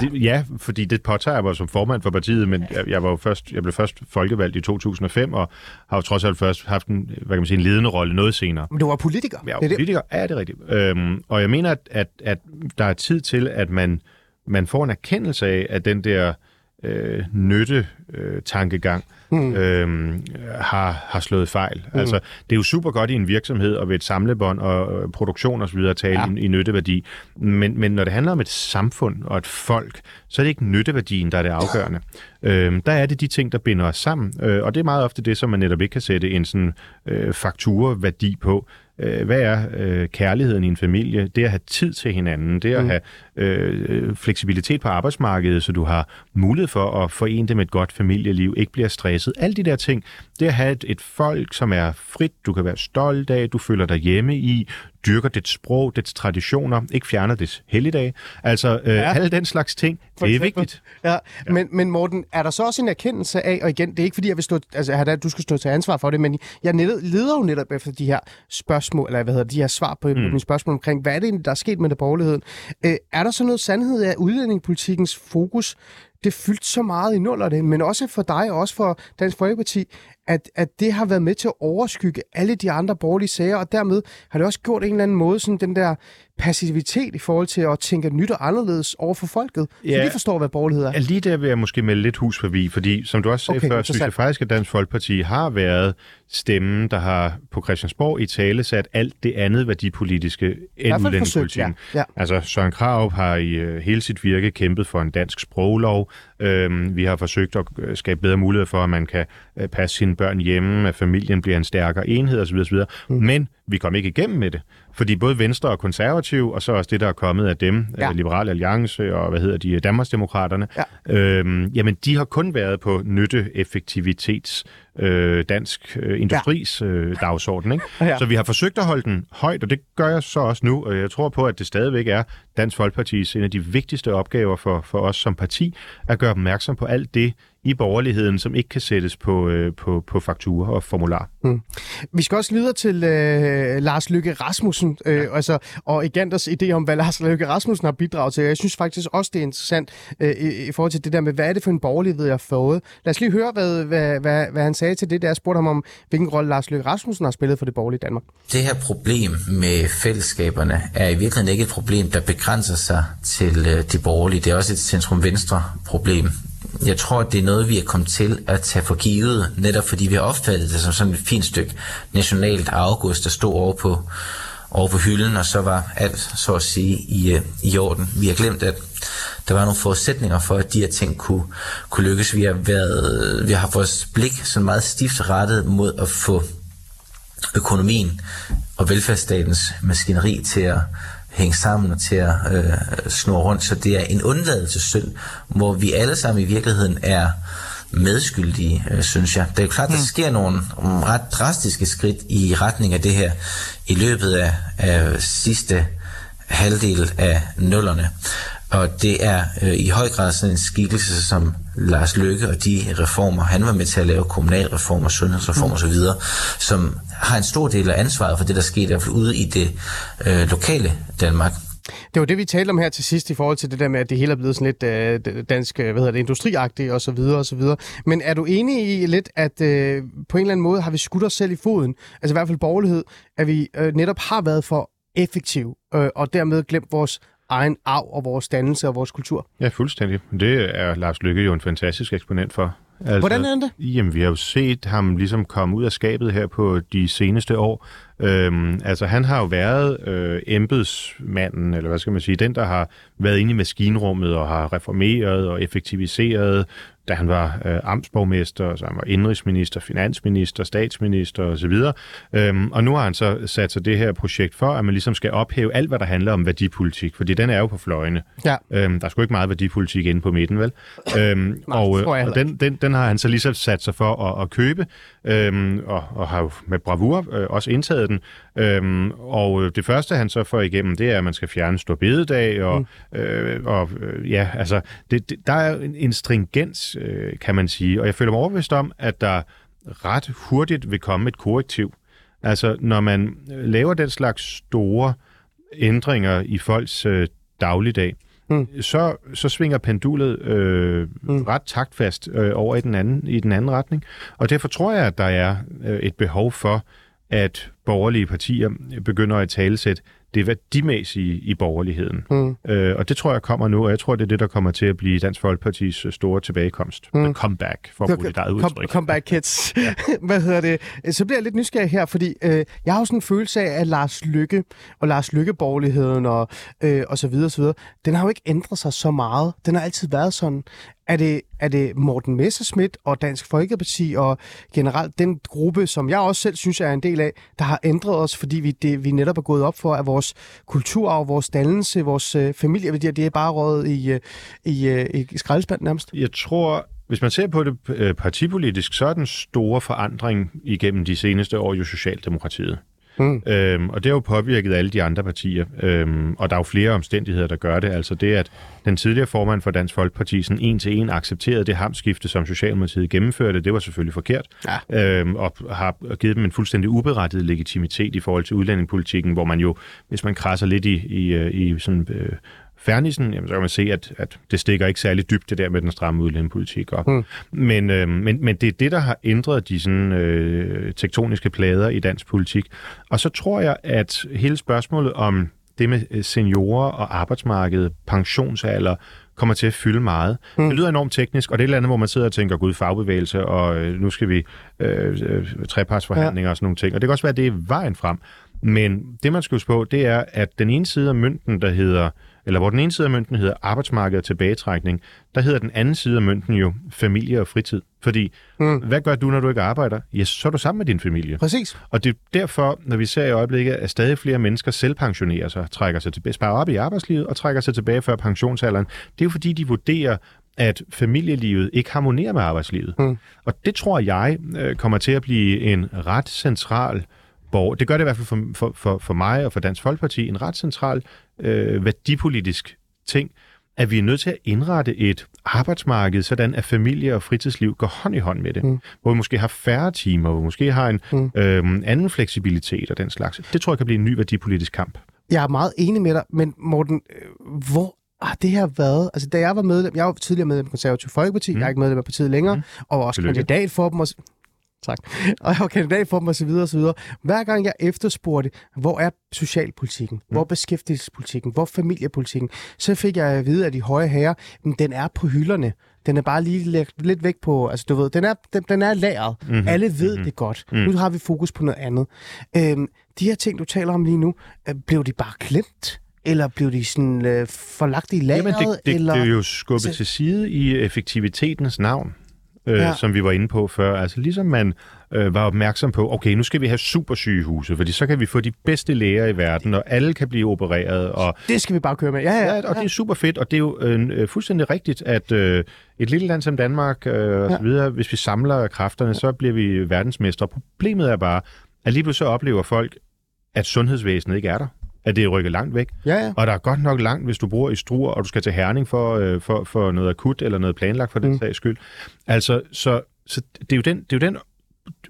det, ja, fordi det påtager jeg mig som formand for partiet, men jeg, jeg, var jo først, jeg blev først folkevalgt i 2005, og har jo trods alt først haft en, hvad kan man sige, en ledende rolle noget senere. Men du var politiker. Er er jo det. politiker, ja, det er rigtigt. Øhm, og jeg mener, at, at, at der er tid til, at man, man får en erkendelse af, at den der øh, nytte-tankegang mm. øh, har, har slået fejl. Mm. Altså, det er jo super godt i en virksomhed og ved et samlebånd og øh, produktion osv. at tale ja. i, i nytteværdi. Men, men når det handler om et samfund og et folk, så er det ikke nytteværdien, der er det afgørende. Øh, der er det de ting, der binder os sammen. Øh, og det er meget ofte det, som man netop ikke kan sætte en sådan øh, fakturværdi på. Øh, hvad er øh, kærligheden i en familie? Det at have tid til hinanden, det at Mm. have øh, fleksibilitet på arbejdsmarkedet, så du har mulighed for at forene det med et godt familieliv, ikke bliver stresset. Alle de der ting, det at have et, et folk, som er frit, du kan være stolt af, du føler dig hjemme i, dyrker dit sprog, dets traditioner, ikke fjerner dets helligdage. Altså øh, ja. alle den slags ting, For det er eksempel. vigtigt. Ja, ja. Men, men Morten, er der så også en erkendelse af, og igen, det er ikke fordi, jeg vil stå, altså, du skal stå til ansvar for det, men jeg leder jo netop efter de her spørgsmål, eller hvad hedder de her svar på, mm. mine spørgsmål omkring, hvad er det egentlig, der er sket med det borgerligheden? Øh, er der så noget sandhed af udlændingepolitikkens fokus, det fyldt så meget i nullerne, men også for dig og også for Dansk Folkeparti, at, at det har været med til at overskygge alle de andre borgerlige sager, og dermed har det også gjort en eller anden måde, sådan den der passivitet i forhold til at tænke nyt og anderledes over for folket, så Ja. de forstår, hvad borgerlighed er. Ja, lige der vil jeg måske melde lidt hus forbi, fordi som du også sagde Okay, før, synes jeg faktisk, at Dansk Folkeparti har været stemmen, der har på Christiansborg i tale sat alt det andet værdipolitiske end udlændingepolitikken. ja. Ja. Altså Søren Krav har i øh, hele sit virke kæmpet for en dansk sproglov. Øhm, vi har forsøgt at øh, skabe bedre muligheder for, at man kan øh, passe sine børn hjemme, at familien bliver en stærkere enhed osv. osv. Mm. Men vi kom ikke igennem med det, fordi både Venstre og Konservativ, og så også det, der er kommet af dem, Ja. ja. Liberal Alliance og hvad hedder de, Danmarksdemokraterne, Ja. øhm, jamen de har kun været på nytteeffektivitets øh, dansk øh, industris øh, dagsorden. Ikke? Ja. Ja. Så vi har forsøgt at holde den højt, og det gør jeg så også nu, og jeg tror på, at det stadigvæk er Dansk Folkepartis en af de vigtigste opgaver for, for os som parti, at gøre opmærksom på alt det i borgerligheden, som ikke kan sættes på, øh, på, på fakturer og formular. Mm. Vi skal også videre til øh, Lars Lykke Rasmussen, øh, ja. altså, og Eganters idé om, hvad Lars Lykke Rasmussen har bidraget til. Jeg synes faktisk også, det er interessant øh, i, i forhold til det der med, hvad er det for en borgerlighed, jeg har fået. Lad os lige høre, hvad, hvad, hvad, hvad han sagde til det, der jeg spurgte ham om, hvilken rolle Lars Løkke Rasmussen har spillet for det borgerlige Danmark. Det her problem med fællesskaberne er i virkeligheden ikke et problem, der begrænser sig til øh, de borgerlige. Det er også et centrum-venstre problem. Jeg tror, det er noget, vi er kommet til at tage for givet, netop fordi vi har opfattet det som sådan et fint stykke nationalt august, der stod over på, over på hylden, og så var alt, så at sige, i, øh, i orden. Vi har glemt, at der var nogle forudsætninger for, at de her ting kunne, kunne lykkes. Vi har, været, øh, vi har vores blik sådan meget stift rettet mod at få økonomien og velfærdsstatens maskineri til at hænge sammen og til at øh, snurre rundt. Så det er en undladelsessynd, hvor vi alle sammen i virkeligheden er medskyldige, øh, synes jeg. Det er jo klart, der mm. sker nogle ret drastiske skridt i retning af det her i løbet af, af sidste halvdel af nullerne. Og det er øh, i høj grad sådan en skikkelse som Lars Løkke og de reformer, han var med til at lave kommunalreformer, sundhedsreformer mm. osv., som har en stor del af ansvaret for det, der skete i hvert fald ude i det øh, lokale Danmark. Det var det, vi talte om her til sidst i forhold til det der med, at det hele er blevet sådan lidt øh, dansk, øh, hvad hedder det, industriagtigt og så videre og så videre. Men er du enig i lidt, at øh, på en eller anden måde har vi skudt os selv i foden, altså i hvert fald borgerlighed, at vi øh, netop har været for effektiv øh, og dermed glemt vores egen arv og vores dannelse og vores kultur. Ja, fuldstændig. Det er Lars Lykke jo en fantastisk eksponent for. Altså, Hvordan er det? Jamen, vi har jo set ham ligesom komme ud af skabet her på de seneste år. Øhm, altså, han har jo været øh, embedsmanden, eller hvad skal man sige, den, der har været inde i maskinrummet og har reformeret og effektiviseret da han var øh, amtsborgmester, så han var indrigsminister, finansminister, statsminister osv. Øhm, og nu har han så sat sig det her projekt for, at man ligesom skal ophæve alt, hvad der handler om værdipolitik, fordi den er jo på fløjene. Ja. Øhm, der er sgu ikke meget værdipolitik inde på midten, vel? Øhm, Nej, og og den, den, den har han så ligesom sat sig for at, at købe, øhm, og, og har jo med bravur øh, også indtaget den. Øhm, og det første, han så får igennem, det er, at man skal fjerne stor bededag, og, mm. øh, og øh, ja, altså, det, det, der er en stringens øh, kan man sige. Og jeg føler mig overbevist om, at der ret hurtigt vil komme et korrektiv. Altså, når man laver den slags store ændringer i folks øh, dagligdag, mm. så, så svinger pendulet øh, mm. ret taktfast øh, over i den, anden, i den anden retning. Og derfor tror jeg, at der er øh, et behov for, at borgerlige partier begynder at talesætte det værdimæssige i borgerligheden. Mm. Øh, og det tror jeg kommer nu, og jeg tror, det er det, der kommer til at blive Dansk Folkepartis øh, store tilbagekomst. Mm. The comeback, for at bruge dit eget udtryk. Comeback kids. Hvad hedder det? Så bliver jeg lidt nysgerrig her, fordi øh, jeg har jo sådan en følelse af, at Lars Lykke og Lars Lykke-borgerligheden og, øh, og så videre, så videre, den har jo ikke ændret sig så meget. Den har altid været sådan. Er det, er det Morten Messerschmidt og Dansk Folkeparti og generelt den gruppe, som jeg også selv synes er en del af, der har ændret os, fordi vi, det, vi netop er gået op for, at vores kulturarv, vores dannelse, vores øh, familieværdier, det er bare rådet i, øh, i, øh, i skraldespanden nærmest? Jeg tror, hvis man ser på det øh, partipolitisk, så er den store forandring igennem de seneste år jo Socialdemokratiet. Mm. Øhm, og det har jo påvirket alle de andre partier, øhm, og der er jo flere omstændigheder, der gør det. Altså det, at den tidligere formand for Dansk Folkeparti sådan en til en accepterede det hamskifte, som Socialdemokratiet gennemførte, det var selvfølgelig forkert, ja. øhm, og har givet dem en fuldstændig uberettiget legitimitet i forhold til udlændingepolitikken, hvor man jo, hvis man krasser lidt i, i, øh, i sådan... Øh, Fernisen, jamen, så kan man se, at, at det stikker ikke særlig dybt, det der med den stramme udlændingepolitik op. Mm. Men, øh, men, men det er det, der har ændret de sådan, øh, tektoniske plader i dansk politik. Og så tror jeg, at hele spørgsmålet om det med øh, seniorer og arbejdsmarkedet, pensionsalder, kommer til at fylde meget. Mm. Det lyder enormt teknisk, og det er et eller andet, hvor man sidder og tænker, gud, fagbevægelse, og øh, nu skal vi øh, øh, trepartsforhandlinger ja. og sådan nogle ting. Og det kan også være, at det er vejen frem. Men det, man skal huske på, det er, at den ene side af mønten, der hedder eller hvor den ene side af mønten hedder arbejdsmarked og tilbagetrækning, der hedder den anden side af mønten jo familie og fritid. Fordi, mm. hvad gør du, når du ikke arbejder? Ja, så er du sammen med din familie. Præcis. Og det er derfor, når vi ser i øjeblikket, at stadig flere mennesker selvpensionerer sig, trækker sig tilbage, sparer op i arbejdslivet og trækker sig tilbage før pensionsalderen. Det er jo fordi, de vurderer, at familielivet ikke harmonerer med arbejdslivet. Mm. Og det tror jeg øh, kommer til at blive en ret central borger. Det gør det i hvert fald for, for, for, for mig og for Dansk Folkeparti en ret central øh, værdipolitisk ting, at vi er nødt til at indrette et arbejdsmarked, sådan at familie og fritidsliv går hånd i hånd med det. Mm. Hvor vi måske har færre timer, hvor vi måske har en mm. øhm, anden fleksibilitet og den slags. Det tror jeg kan blive en ny værdipolitisk kamp. Jeg er meget enig med dig, men Morten, øh, hvor har det her været? Altså, da jeg var medlem, jeg var tidligere medlem af Konservativ Folkeparti, mm. jeg er ikke medlem af partiet længere, mm. og var også Tillykke. kandidat for dem, og, tak, og jeg var kandidat for dem, og så videre, og så videre. Hver gang jeg efterspurgte, hvor er socialpolitikken, mm. hvor er beskæftigelsespolitikken, hvor er familiepolitikken, så fik jeg at vide, at de høje herrer, men den er på hylderne. Den er bare lige lidt, lidt væk på, altså du ved, den er, den, den er lagret. Mm-hmm. Alle ved mm-hmm. det godt. Mm. Nu har vi fokus på noget andet. Øhm, de her ting, du taler om lige nu, øh, blev de bare klemt? Eller blev de sådan øh, forlagt i lageret? Jamen, det, det, eller? det er jo skubbet Altså- til side i effektivitetens navn, øh, Ja. ja. som vi var inde på før. Altså ligesom man øh, var opmærksom på, okay, nu skal vi have supersygehuse, fordi så kan vi få de bedste læger i verden, og alle kan blive opereret, og Det skal vi bare køre med. Ja, ja, Ja, og det er super fedt, og det er jo øh, øh, fuldstændig rigtigt, at øh, et lille land som Danmark øh, og Ja. så videre, hvis vi samler kræfterne, så bliver vi verdensmestre. Problemet er bare, at lige pludselig så oplever folk, at sundhedsvæsenet ikke er der. At det er rykket langt væk. ja, ja. Og der er godt nok langt, hvis du bor i Struer, og du skal til Herning for, øh, for, for noget akut eller noget planlagt for den Mm. sags skyld. Altså, så, så det, er jo den, det er jo den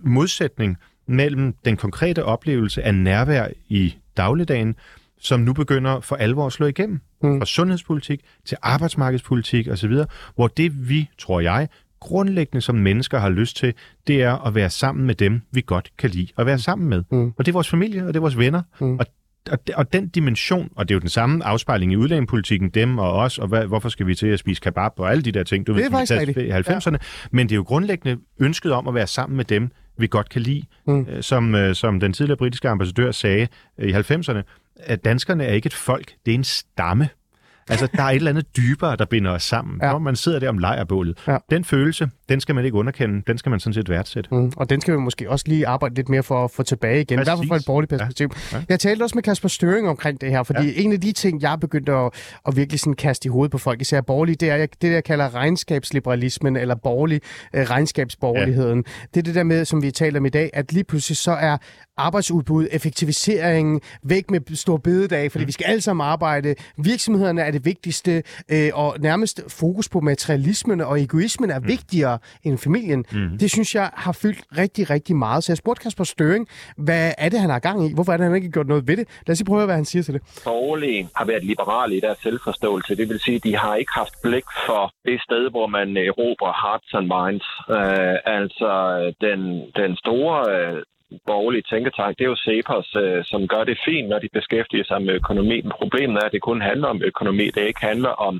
modsætning mellem den konkrete oplevelse af nærvær i dagligdagen, som nu begynder for alvor at slå igennem. Mm. Fra sundhedspolitik til arbejdsmarkedspolitik osv., hvor det vi, tror jeg, grundlæggende som mennesker har lyst til, det er at være sammen med dem, vi godt kan lide at være sammen med. Mm. Og det er vores familie, og det er vores venner. Mm. Og og, de- og den dimension, og det er jo den samme afspejling i udlændingepolitikken, dem og os, og hvad, hvorfor skal vi til at spise kebab og alle de der ting, du Det ved, som vi i 90'erne. Men det er jo grundlæggende ønsket om at være sammen med dem, vi godt kan lide. Mm. Øh, Som, øh, som den tidligere britiske ambassadør sagde øh, i 90'erne, at danskerne er ikke et folk, det er en stamme. Altså, der er et eller andet dybere, der binder os sammen. Ja. Ja. Når man sidder der om lejrbålet. Ja. Den følelse, den skal man ikke underkende. Den skal man sådan set værdsætte. Mm, og den skal vi måske også lige arbejde lidt mere for at få tilbage igen. I hvert fald fra et Præcis. borgerligt perspektiv. Ja. Ja. Jeg talte også med Kasper Støring omkring det her, fordi ja. en af de ting, jeg er begyndt at, at virkelig sådan kaste i hovedet på folk, især borgerlige, det er det, der jeg kalder regnskabsliberalismen, eller borgerlig, øh, regnskabsborgerligheden. Ja. Det er det der med, som vi taler om i dag, at lige pludselig så er arbejdsudbud, effektivisering, væk med stor bededag, fordi mm. vi skal alle sammen arbejde. Virksomhederne er det vigtigste, øh, og nærmest fokus på materialismen og egoismen er mm. vigtigere end familien. Mm. Det synes jeg har fyldt rigtig, rigtig meget. Så jeg spurgte Kasper Støring, hvad er det, han har gang i? Hvorfor er det, han ikke har gjort noget ved det? Lad os lige prøve at høre, hvad han siger til det. borgerlige har været liberale i deres selvforståelse. Det vil sige, at de har ikke haft blik for det sted, hvor man erobrer hearts and minds. Uh, altså, den, den store uh, borgerlige tænketank, det er jo Cepos, uh, som gør det fint, når de beskæftiger sig med økonomi. Men problemet er, at det kun handler om økonomi. Det ikke handler om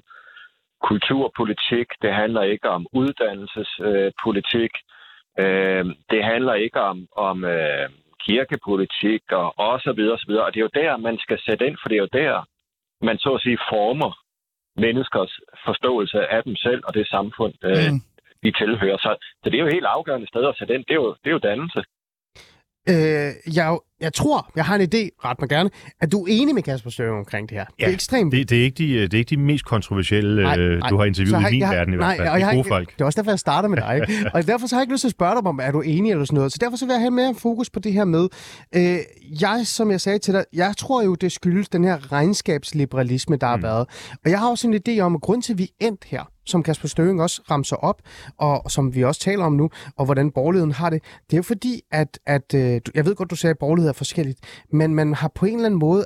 kulturpolitik. Det handler ikke om uddannelsespolitik. Uh, det handler ikke om, om uh, kirkepolitik og, og så videre, og så videre. Og det er jo der, man skal sætte ind, for det er jo der, man så at sige former menneskers forståelse af dem selv og det samfund, øh, Mm. de tilhører. Så, så det er jo helt afgørende sted at sætte ind. Det er jo, det er jo dannelse. Øh, jeg, jeg tror, jeg har en idé, ret mig gerne, at du er enig med Kasper Støring omkring det her. det er Ja, ekstremt Det, det, er ikke de, det er ikke de mest kontroversielle, Nej, øh, nej. du har interviewet har- i min jeg verden i nej, hvert fald. Det jeg er har gode folk. Det er også derfor, jeg starter med dig. Ikke? og derfor så har jeg ikke lyst til at spørge dig om, er du enig eller sådan noget. Så derfor så vil jeg have mere fokus på det her med, øh, jeg, som jeg sagde til dig, jeg tror jo, det skyldes den her regnskabsliberalisme, der har Mm. været. Og jeg har også en idé om, at grund til, at vi er endt her, som Kasper Støring også ramser op, og som vi også taler om nu, og hvordan borgerligheden har det, det er jo fordi, at, at øh, jeg ved godt, du sagde, at borgerlighed er forskelligt, men man har på en eller anden måde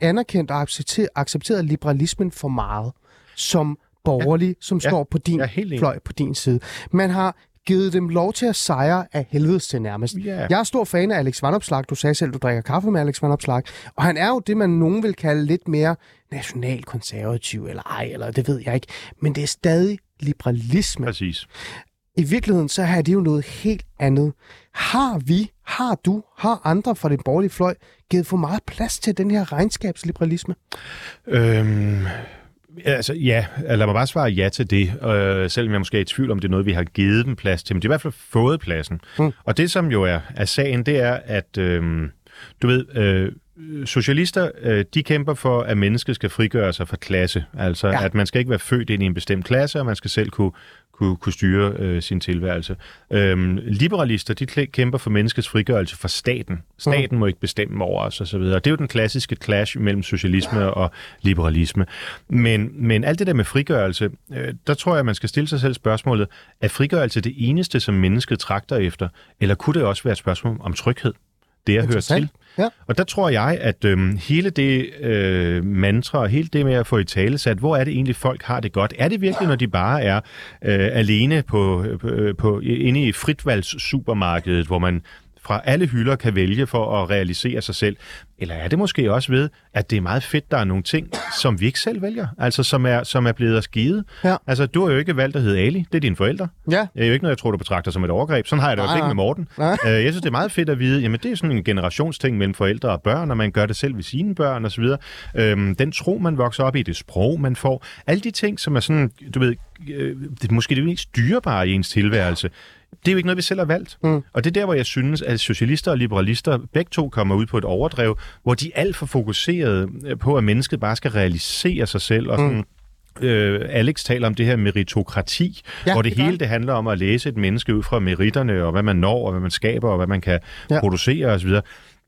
anerkendt og accepteret, accepteret liberalismen for meget, som borgerlig, ja. som Ja. står på din fløj på din side. Man har givet dem lov til at sejre af helvedes til nærmest. Ja. Jeg er stor fan af Alex Vanopslag. Du sagde selv, du drikker kaffe med Alex Vanopslag. Og han er jo det, man nogen vil kalde lidt mere nationalkonservativ, eller ej, eller det ved jeg ikke. Men det er stadig liberalisme. Præcis. I virkeligheden, så er det jo noget helt andet. Har vi, har du, har andre fra den borgerlige fløj givet for meget plads til den her regnskabsliberalisme? Øhm, altså, ja, lad mig bare svare ja til det, øh, selvom jeg måske er i tvivl om, det er noget, vi har givet dem plads til. Men de har i hvert fald fået pladsen. Mm. Og det, som jo er, er sagen, det er, at øh, du ved, øh, socialister, øh, de kæmper for, at mennesket skal frigøre sig fra klasse. Altså, Ja. at man skal ikke være født ind i en bestemt klasse, og man skal selv kunne, kunne, kunne styre øh, sin tilværelse. Øhm, liberalister, de kæmper for menneskets frigørelse fra staten. Staten mm. må ikke bestemme over os, og så videre. Det er jo den klassiske clash mellem socialisme og liberalisme. Men, men alt det der med frigørelse, øh, der tror jeg, man skal stille sig selv spørgsmålet, er frigørelse det eneste, som mennesket trakter efter, eller kunne det også være et spørgsmål om tryghed? Det, jeg hører til. Ja. Og der tror jeg, at øh, hele det øh, mantra, og hele det med at få i tale sat, hvor er det egentlig, folk har det godt? Er det virkelig, når de bare er øh, alene på, på, på, inde i fritvalgs supermarkedet, hvor man fra alle hylder kan vælge for at realisere sig selv? Eller er det måske også ved, at det er meget fedt, der er nogle ting, som vi ikke selv vælger, altså som er, som er blevet os givet? Ja. Altså, du har jo ikke valgt at hedde Ali, det er dine forældre. Ja. Det er jo ikke noget, jeg tror, du betragter som et overgreb. Sådan har jeg det Nej, ikke med. Morten. Nej. Øh, jeg synes, det er meget fedt at vide, jamen det er sådan en generationsting mellem forældre og børn, og man gør det selv ved sine børn osv. Øhm, den tro, man vokser op i, det sprog, man får, alle de ting, som er sådan, du ved, øh, det er måske det mest dyrebare i ens tilværelse, det er jo ikke noget, vi selv har valgt. Mm. Og det er der, hvor jeg synes, at socialister og liberalister begge to kommer ud på et overdrev, hvor de er alt for fokuseret øh, på, at mennesket bare skal realisere sig selv og sådan... Mm. Øh, Alex taler om det her meritokrati, Ja, hvor det, det hele det handler om at læse et menneske ud fra meritterne, og hvad man når, og hvad man skaber, og hvad man kan ja. producere osv.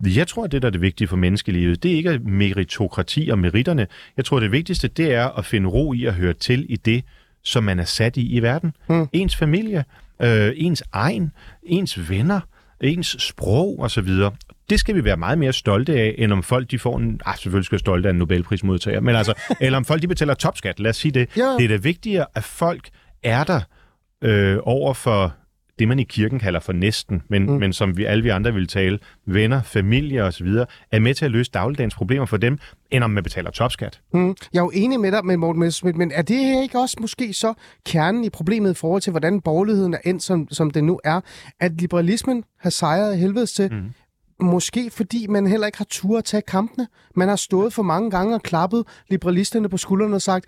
Jeg tror, at det, der er det vigtige for menneskelivet, det er ikke meritokrati og meritterne. Jeg tror, det vigtigste, det er at finde ro i at høre til i det, som man er sat i i verden. Mm. Ens familie, øh, ens egen, ens venner, ens sprog osv. Det skal vi være meget mere stolte af, end om folk de får en... Ah, selvfølgelig skal jeg stolte af en Nobelprismodtager, men altså, eller om folk de betaler topskat, lad os sige det. Ja. Det er da vigtigere, at folk er der øh, over for det, man i kirken kalder for næsten, men, mm. men som vi alle vi andre vil tale, venner, familie osv., er med til at løse dagligdagens problemer for dem, end om man betaler topskat. Mm. Jeg er jo enig med dig med Morten Messerschmidt, men er det her ikke også måske så kernen i problemet i forhold til, hvordan borgerligheden er endt, som, som det nu er, at liberalismen har sejret helvedes til? Mm. Måske fordi man heller ikke har tur at tage kampene. Man har stået for mange gange og klappet liberalisterne på skuldrene og sagt,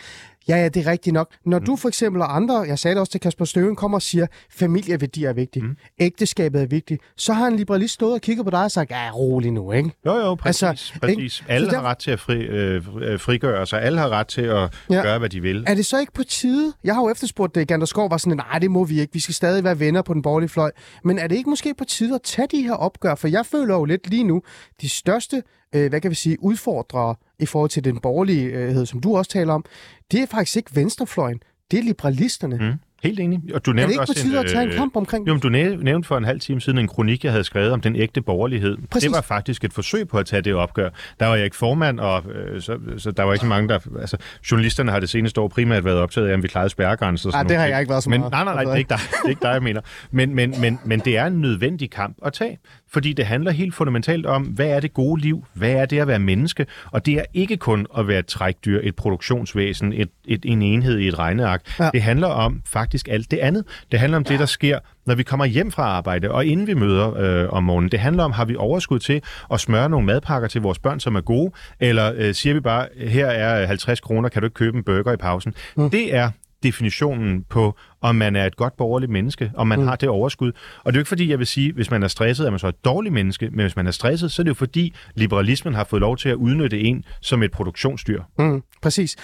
ja, ja, det er rigtigt nok. Når du for eksempel og andre, jeg sagde det også til Kasper Støven, kommer og siger, familieværdier er vigtigt, mm. ægteskabet er vigtigt, så har en liberalist stået og kigget på dig og sagt, ja, rolig nu, ikke? Jo, jo, præcis. Altså, præcis. ikke? Alle Så har der- ret til at fri, øh, øh, frigøre sig. Alle har ret til at ja. gøre, hvad de vil. Er det så ikke på tide? Jeg har jo efterspurgt det, Gander Skov var sådan, nej, det må vi ikke. Vi skal stadig være venner på den borgerlige fløj. Men er det ikke måske på tide at tage de her opgør? For jeg føler jo lidt lige nu, de største, øh, hvad kan vi sige, udfordrere i forhold til den borgerlighed, øh, som du også taler om, det er faktisk ikke venstrefløjen. Det er liberalisterne. Mm. Helt enig. Og du Er nævnte det ikke på også tide at tage en øh, kamp omkring Jo, det? men du næ- nævnte for en halv time siden en kronik, jeg havde skrevet om den ægte borgerlighed. Præcis. Det var faktisk et forsøg på at tage det opgør. Der var jeg ikke formand, og øh, så, så der var ikke så mange, der... Altså, journalisterne har det seneste år primært været optaget af, om vi klarede spærregrænser. og sådan Ej, nogle det har ting. jeg ikke været så men, meget Nej, nej, nej, det er ikke dig, det er ikke dig jeg mener. Men, men, men, men det er en nødvendig kamp at tage, fordi det handler helt fundamentalt om, hvad er det gode liv? Hvad er det at være menneske? Og det er ikke kun at være et trækdyr, et produktionsvæsen, et, et, en enhed i et regneark. Ja. Det handler om faktisk alt det andet. Det handler om det, der sker, når vi kommer hjem fra arbejde, og inden vi møder øh, om morgenen. Det handler om, har vi overskud til at smøre nogle madpakker til vores børn, som er gode, eller øh, siger vi bare, her er 50 kroner, kan du ikke købe en burger i pausen? Mm. Det er definitionen på, om man er et godt borgerligt menneske, om man mm. har det overskud. Og det er jo ikke fordi, jeg vil sige, hvis man er stresset, er man så et dårligt menneske, men hvis man er stresset, så er det jo fordi, liberalismen har fået lov til at udnytte en som et produktionsdyr. Mm, præcis.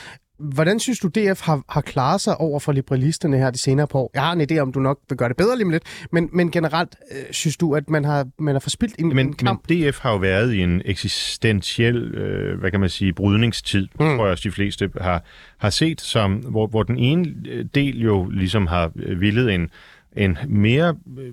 Hvordan synes du, DF har, har klaret sig over for liberalisterne her de senere på år? Jeg har en idé om, du nok vil gøre det bedre lige om lidt, men, men generelt øh, synes du, at man har, man har forspildt en, Men, en kamp? men DF har jo været i en eksistentiel, øh, hvad kan man sige, brydningstid, mm. tror jeg også de fleste har, har set, som, hvor, hvor den ene øh, del jo ligesom har øh, villet en, en mere øh,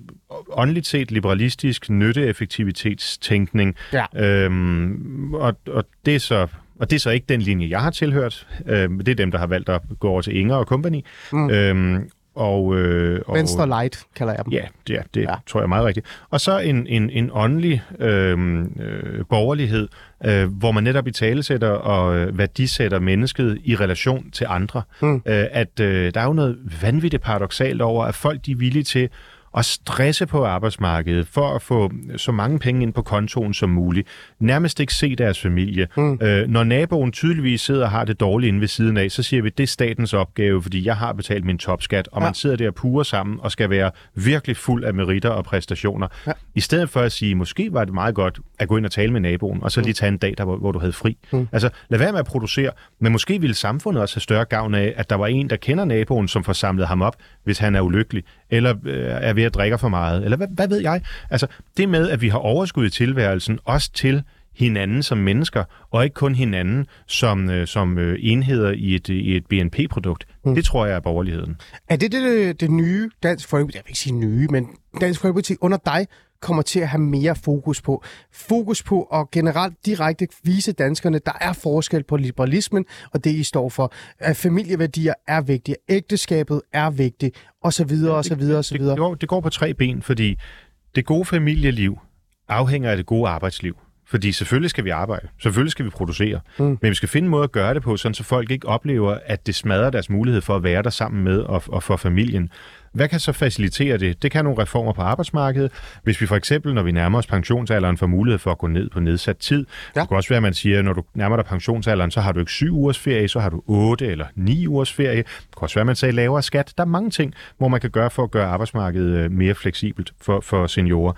åndeligt set liberalistisk nytteeffektivitetstænkning. Ja. Øhm, og, og det er så og det er så ikke den linje, jeg har tilhørt. Øhm, det er dem, der har valgt at gå over til Inger og company. Mm. Øhm, og, øh, og, Venstre light, kalder jeg dem. Ja, det, er, det ja. tror jeg er meget rigtigt. Og så en, en, en åndelig øh, øh, borgerlighed, øh, hvor man netop i talesætter og øh, værdisætter mennesket i relation til andre. Mm. Øh, at øh, der er jo noget vanvittigt paradoxalt over, at folk de er villige til at stresse på arbejdsmarkedet for at få så mange penge ind på kontoen som muligt. Nærmest ikke se deres familie. Mm. Øh, når naboen tydeligvis sidder og har det dårligt inde ved siden af, så siger vi, det er statens opgave, fordi jeg har betalt min topskat, og ja. man sidder der og purer sammen og skal være virkelig fuld af meritter og præstationer. Ja. I stedet for at sige, måske var det meget godt at gå ind og tale med naboen, og så lige tage en dag, der, hvor, hvor du havde fri. Mm. Altså, lad være med at producere, men måske ville samfundet også have større gavn af, at der var en, der kender naboen, som får samlet ham op, hvis han er ulykkelig, eller øh, er ved at drikke for meget, eller hvad, hvad ved jeg? Altså, det med, at vi har overskud i tilværelsen, også til hinanden som mennesker, og ikke kun hinanden som, øh, som øh, enheder i et, i et BNP-produkt. Mm. Det tror jeg er borgerligheden. Er det det, det, det nye Dansk Folkeparti, jeg vil ikke sige nye, men Dansk Folkeparti under dig kommer til at have mere fokus på. Fokus på at generelt direkte vise danskerne, der er forskel på liberalismen og det, I står for. At familieværdier er vigtige, ægteskabet er vigtigt, og så videre, og så videre, og så videre. Det, det, går, det går på tre ben, fordi det gode familieliv afhænger af det gode arbejdsliv. Fordi selvfølgelig skal vi arbejde, selvfølgelig skal vi producere, mm. men vi skal finde en måde at gøre det på, sådan så folk ikke oplever, at det smadrer deres mulighed for at være der sammen med og, og for familien. Hvad kan så facilitere det? Det kan nogle reformer på arbejdsmarkedet. Hvis vi for eksempel, når vi nærmer os pensionsalderen, får mulighed for at gå ned på nedsat tid. Ja. Det kan også være, at man siger, at når du nærmer dig pensionsalderen, så har du ikke syv ugers ferie, så har du otte eller ni ugers ferie. Det kan også være, at man sagde lavere skat. Der er mange ting, hvor man kan gøre for at gøre arbejdsmarkedet øh, mere fleksibelt for, for seniorer.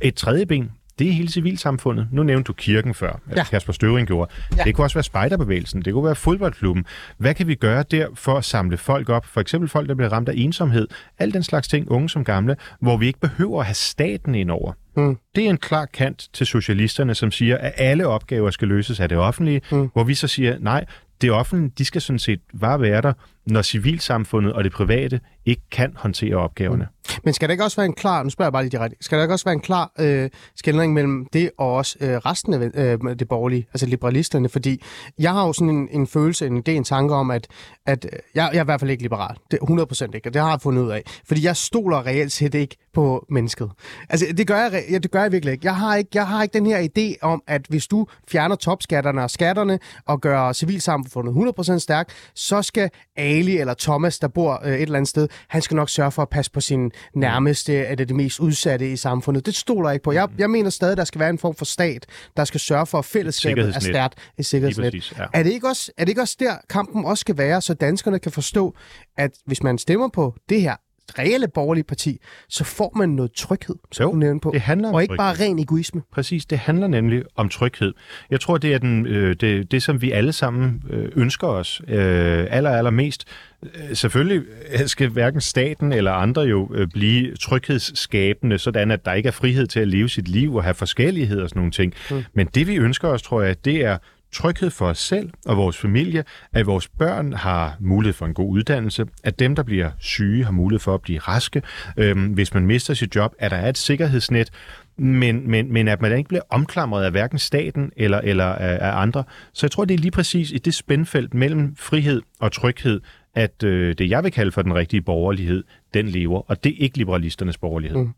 Et tredje ben, det er hele civilsamfundet. Nu nævnte du kirken før, at ja. Kasper Støvring gjorde. Ja. Det kunne også være spejderbevægelsen, det kunne være fodboldklubben. Hvad kan vi gøre der for at samle folk op? For eksempel folk, der bliver ramt af ensomhed. Al den slags ting, unge som gamle, hvor vi ikke behøver at have staten ind over. Mm. Det er en klar kant til socialisterne, som siger, at alle opgaver skal løses af det offentlige, mm. hvor vi så siger, nej, det offentlige, de skal sådan set bare være der, når civilsamfundet og det private ikke kan håndtere opgaverne. Mm. Men skal der ikke også være en klar, nu spørger jeg bare lige direkte, skal der ikke også være en klar øh, skældning mellem det og også øh, resten af øh, det borgerlige, altså liberalisterne? Fordi jeg har jo sådan en, en følelse, en idé, en tanke om, at, at øh, jeg, jeg er i hvert fald ikke liberal. Det, 100% ikke, og det har jeg fundet ud af. Fordi jeg stoler reelt set ikke på mennesket. Altså, det gør jeg, ja, det gør jeg virkelig ikke. Jeg har ikke, jeg har ikke den her idé om, at hvis du fjerner topskatterne og skatterne og gør civilsamfundet 100% stærkt, så skal Ali eller Thomas, der bor øh, et eller andet sted, han skal nok sørge for at passe på sin nærmeste, er det det mest udsatte i samfundet. Det stoler jeg ikke på. Jeg, jeg mener stadig, at der skal være en form for stat, der skal sørge for, at fællesskabet er stærkt. Et sikkerhedsnet. Præcis, ja. er, det ikke også, er det ikke også der, kampen også skal være, så danskerne kan forstå, at hvis man stemmer på det her reelle borgerlige parti, så får man noget tryghed, som jo, du på. Det handler om og ikke tryghed. bare ren egoisme. Præcis, det handler nemlig om tryghed. Jeg tror, det er den, øh, det, det, som vi alle sammen øh, ønsker os øh, aller, aller mest. Øh, selvfølgelig skal hverken staten eller andre jo øh, blive tryghedsskabende, sådan at der ikke er frihed til at leve sit liv og have forskellighed og sådan nogle ting. Mm. Men det vi ønsker os, tror jeg, det er tryghed for os selv og vores familie, at vores børn har mulighed for en god uddannelse, at dem, der bliver syge, har mulighed for at blive raske. Øhm, hvis man mister sit job, at der er et sikkerhedsnet, men, men, men at man ikke bliver omklamret af hverken staten eller, eller af, af andre. Så jeg tror, det er lige præcis i det spændfelt mellem frihed og tryghed, at øh, det, jeg vil kalde for den rigtige borgerlighed, den lever, og det er ikke liberalisternes borgerlighed. Mm.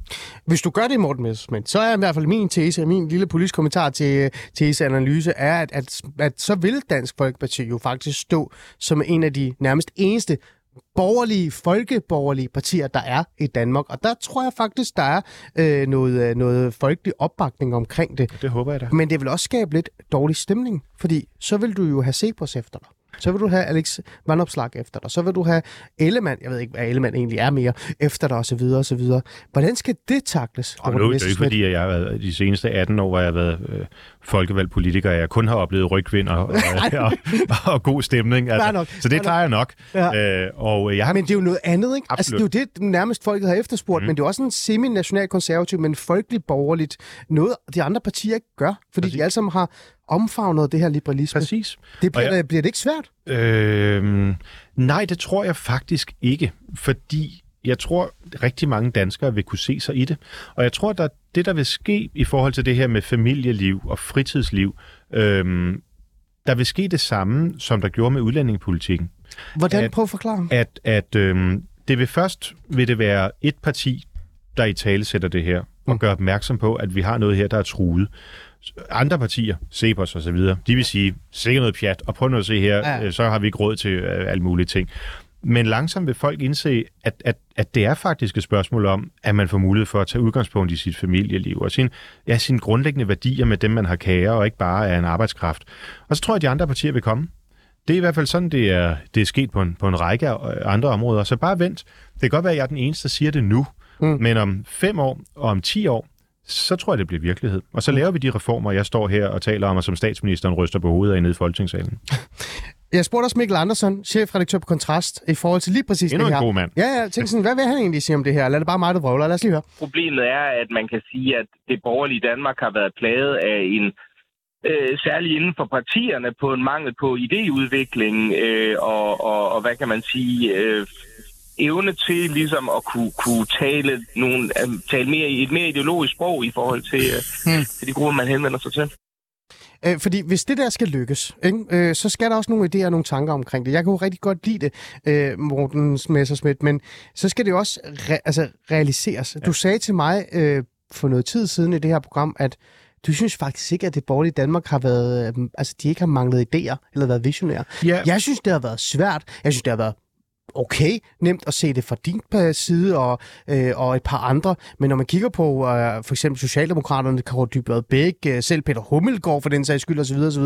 Hvis du gør det, Morten Messersmith, så er i hvert fald min tese, min lille politisk kommentar til teseanalyse, er, at, at, at så vil Dansk Folkeparti jo faktisk stå som en af de nærmest eneste borgerlige, folkeborgerlige partier, der er i Danmark. Og der tror jeg faktisk, der er øh, noget, øh, noget folkelig opbakning omkring det. Det håber jeg da. Men det vil også skabe lidt dårlig stemning, fordi så vil du jo have Cepos efter dig. Så vil du have Alex Vandopslag efter dig. Så vil du have Ellemann, jeg ved ikke, hvad Ellemann egentlig er mere, efter dig osv. osv. Hvordan skal det takles? Og nu, det er ikke fordi, at jeg har været de seneste 18 år, hvor jeg har været øh, folkevalgt politiker, jeg kun har oplevet rygvind og, og, og, og, god stemning. Altså, nok, så det klarer jeg nok. Ja. Øh, og jeg har... Men det er jo noget andet, ikke? Altså, det er jo det, nærmest folket har efterspurgt, mm. men det er også en semi-national konservativ, men folkeligt borgerligt. Noget, de andre partier ikke gør, fordi Præcis. de alle sammen har omfavnet det her liberalisme. Præcis. Det bliver, jeg, bliver det ikke svært? Øh, nej, det tror jeg faktisk ikke, fordi jeg tror, rigtig mange danskere vil kunne se sig i det. Og jeg tror, at det, der vil ske i forhold til det her med familieliv og fritidsliv, øhm, der vil ske det samme, som der gjorde med udlændingepolitikken. Hvordan? At, Prøv at forklare. At, at øhm, det vil først vil det være et parti, der i tale sætter det her, og mm. gør opmærksom på, at vi har noget her, der er truet andre partier, Cepos og så videre, de vil sige, sikkert noget pjat, og prøv nu at se her, ja. Øh, så har vi ikke råd til øh, alle mulige ting. Men langsomt vil folk indse, at, at, at det er faktisk et spørgsmål om, at man får mulighed for at tage udgangspunkt i sit familieliv og sin, ja, sine grundlæggende værdier med dem, man har kære, og ikke bare er en arbejdskraft. Og så tror jeg, at de andre partier vil komme. Det er i hvert fald sådan, det er, det er sket på en, på en række andre områder. Så bare vent. Det kan godt være, at jeg er den eneste, der siger det nu. Mm. Men om fem år og om ti år, så tror jeg, det bliver virkelighed. Og så laver vi de reformer, jeg står her og taler om, og som statsministeren ryster på hovedet af nede i Folketingssalen. Jeg spurgte også Mikkel Andersen, chefredaktør på Kontrast, i forhold til lige præcis Endnu det her. en god mand. Ja, ja, jeg tænkte sådan, hvad vil han egentlig sige om det her? Lad det bare mig, der vrøvler. Lad os lige høre. Problemet er, at man kan sige, at det borgerlige Danmark har været plaget af en øh, særligt inden for partierne på en mangel på idéudvikling øh, og, og, og hvad kan man sige øh, evne til ligesom at kunne, kunne tale, nogle, øh, tale mere i et mere ideologisk sprog i forhold til, øh, hmm. til de grupper, man henvender sig til. Øh, fordi hvis det der skal lykkes, ikke, øh, så skal der også nogle idéer og nogle tanker omkring det. Jeg kan jo rigtig godt lide det, øh, Morten Messersmith, men så skal det jo også re- altså, realiseres. Ja. Du sagde til mig øh, for noget tid siden i det her program, at du synes faktisk ikke, at det borgerlige Danmark har været, øh, altså de ikke har manglet idéer eller været visionære. Ja. Jeg synes, det har været svært. Jeg synes, det har været okay, nemt at se det fra din side og, øh, og et par andre. Men når man kigger på øh, for eksempel Socialdemokraterne, Kåre Dybvad Bæk, øh, selv Peter Hummelgaard for den sags skyld osv., osv.,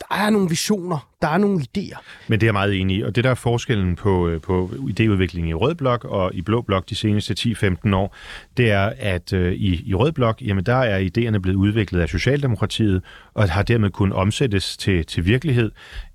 der er nogle visioner, der er nogle idéer. Men det er jeg meget enig i, og det der er forskellen på, øh, på idéudviklingen i Rød Blok og i Blå Blok de seneste 10-15 år, det er, at øh, i, i Rød Blok, jamen der er idéerne blevet udviklet af Socialdemokratiet, og har dermed kunnet omsættes til, til virkelighed.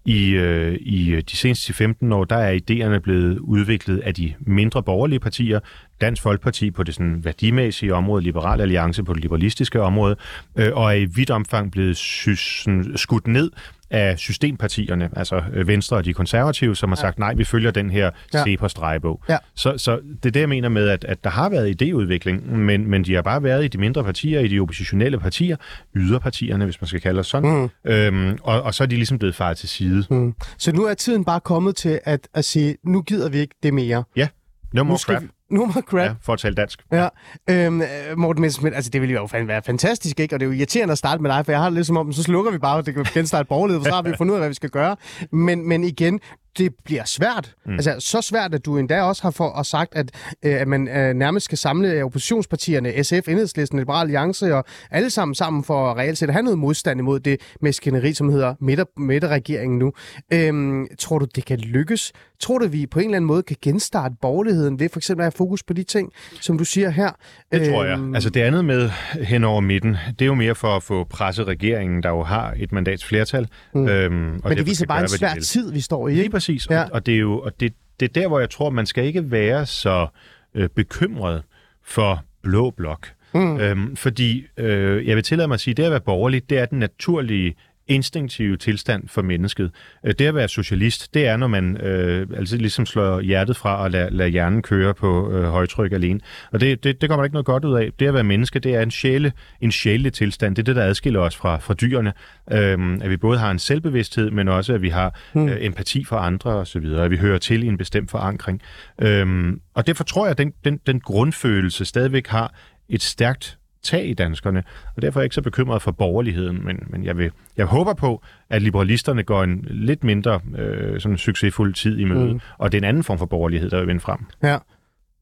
I, øh, I de seneste 15 år, der er idéerne blevet udviklet af de mindre borgerlige partier, Dansk Folkeparti på det sådan værdimæssige område, Liberal Alliance på det liberalistiske område, øh, og er i vidt omfang blevet sy- sådan, skudt ned af systempartierne, altså øh, Venstre og de konservative, som har sagt, nej, vi følger den her Ja. CEPOS-drejebog. Ja. Så, så det er det, jeg mener med, at, at der har været idéudvikling, men, men de har bare været i de mindre partier, i de oppositionelle partier, yderpartierne, hvis man skal kalde det sådan, mm. øhm, og, og så er de ligesom blevet faret til side. Mm. Så nu er tiden bare kommet til at, at sige, nu gider vi ikke det mere. Ja, no more Nu skal crap. no more crap. Ja, for at tale dansk. Ja, øhm, øh, Morten Messerschmidt, altså det ville jo fandme være fantastisk, ikke? Og det er jo irriterende at starte med dig, for jeg har det lidt som om, så slukker vi bare, og det kan genstarte borgerlivet, for så har vi fundet ud af, hvad vi skal gøre. Men, men igen, det bliver svært. Mm. Altså så svært, at du endda også har for, og sagt, at, øh, at man øh, nærmest skal samle oppositionspartierne, SF, Enhedslisten, Liberal Alliance og alle sammen sammen for at reelt set have noget modstand imod det maskineri, som hedder midter, midterregeringen nu. Øhm, tror du, det kan lykkes? Tror du, vi på en eller anden måde kan genstarte borgerligheden ved for eksempel at have fokus på de ting, som du siger her? Det tror jeg. Øhm, Altså det andet med hen over midten, det er jo mere for at få presset regeringen, der jo har et mandats flertal. Mm. Øhm, og men det viser bare gøre, en svær tid, vi står i, ikke? Præcis. Ja. Og, og det er jo og det, det er der, hvor jeg tror, man skal ikke være så øh, bekymret for blå blok. Mm. Øhm, fordi øh, jeg vil tillade mig at sige, det at være borgerlig, det er den naturlige instinktive tilstand for mennesket. Øh, Det at være socialist, det er, når man øh, altså ligesom slår hjertet fra og lader, lader hjernen køre på øh, højtryk alene. Og det, det, det kommer der ikke noget godt ud af. Det at være menneske, det er en sjæle, en sjælelig tilstand. Det er det, der adskiller os fra, fra dyrene. Øhm, at vi både har en selvbevidsthed, men også at vi har øh, empati for andre osv., at vi hører til i en bestemt forankring. Øhm, og derfor tror jeg, at den, den, den grundfølelse stadigvæk har et stærkt tag i danskerne, og derfor er jeg ikke så bekymret for borgerligheden, men, men jeg, vil, jeg håber på, at liberalisterne går en lidt mindre øh, sådan succesfuld tid i møde, mm. og det er en anden form for borgerlighed, der vil vinde frem. Ja.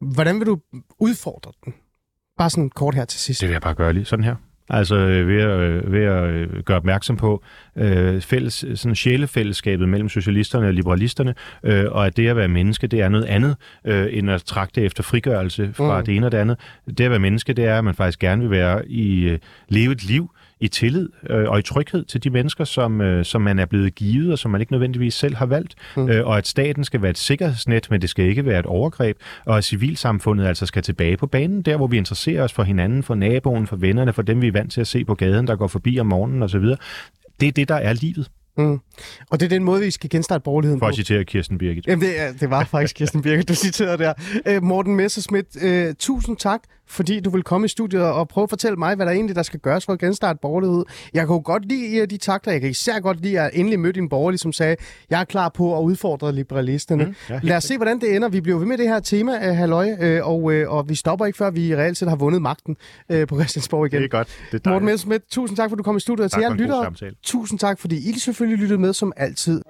Hvordan vil du udfordre den? Bare sådan kort her til sidst. Det vil jeg bare gøre lige sådan her. Altså øh, ved at, øh, ved at øh, gøre opmærksom på øh, fælles, sådan sjælefællesskabet mellem socialisterne og liberalisterne, øh, og at det at være menneske, det er noget andet, øh, end at trakte efter frigørelse fra Mm. mm. det ene og det andet. Det at være menneske, det er, at man faktisk gerne vil være i øh, leve et liv i tillid øh, og i tryghed til de mennesker, som, øh, som man er blevet givet, og som man ikke nødvendigvis selv har valgt. Mm. Øh, og at staten skal være et sikkerhedsnet, men det skal ikke være et overgreb. Og at civilsamfundet altså skal tilbage på banen, der hvor vi interesserer os for hinanden, for naboen, for vennerne, for dem vi er vant til at se på gaden, der går forbi om morgenen osv. Det er det, der er livet, Mm. Og det er den måde, vi skal genstarte borgerligheden for på. at citere Kirsten Birgit. Jamen, det, er- det var faktisk Kirsten Birke, du citerede der. Øh, Morten Messerschmidt, øh, tusind tak, fordi du vil komme i studiet og prøve at fortælle mig, hvad der egentlig der skal gøres for at genstarte borgerlighed. Jeg jo godt lide øh, de takter. Jeg kan især godt lide at endelig mødte en borgerlig, som sagde, jeg er klar på at udfordre liberalisterne. Mm, ja, Lad os se, hvordan det ender. Vi bliver ved med det her tema, øh, halløj, øh, og, og vi stopper ikke, før vi reelt set har vundet magten på Christiansborg igen. Det er godt. Det er Morten. Messerschmidt, tusind tak, for at du kom i studiet. Tak til jer lyttere, tusind tak, fordi I selvfølgelig lyttede med som altid.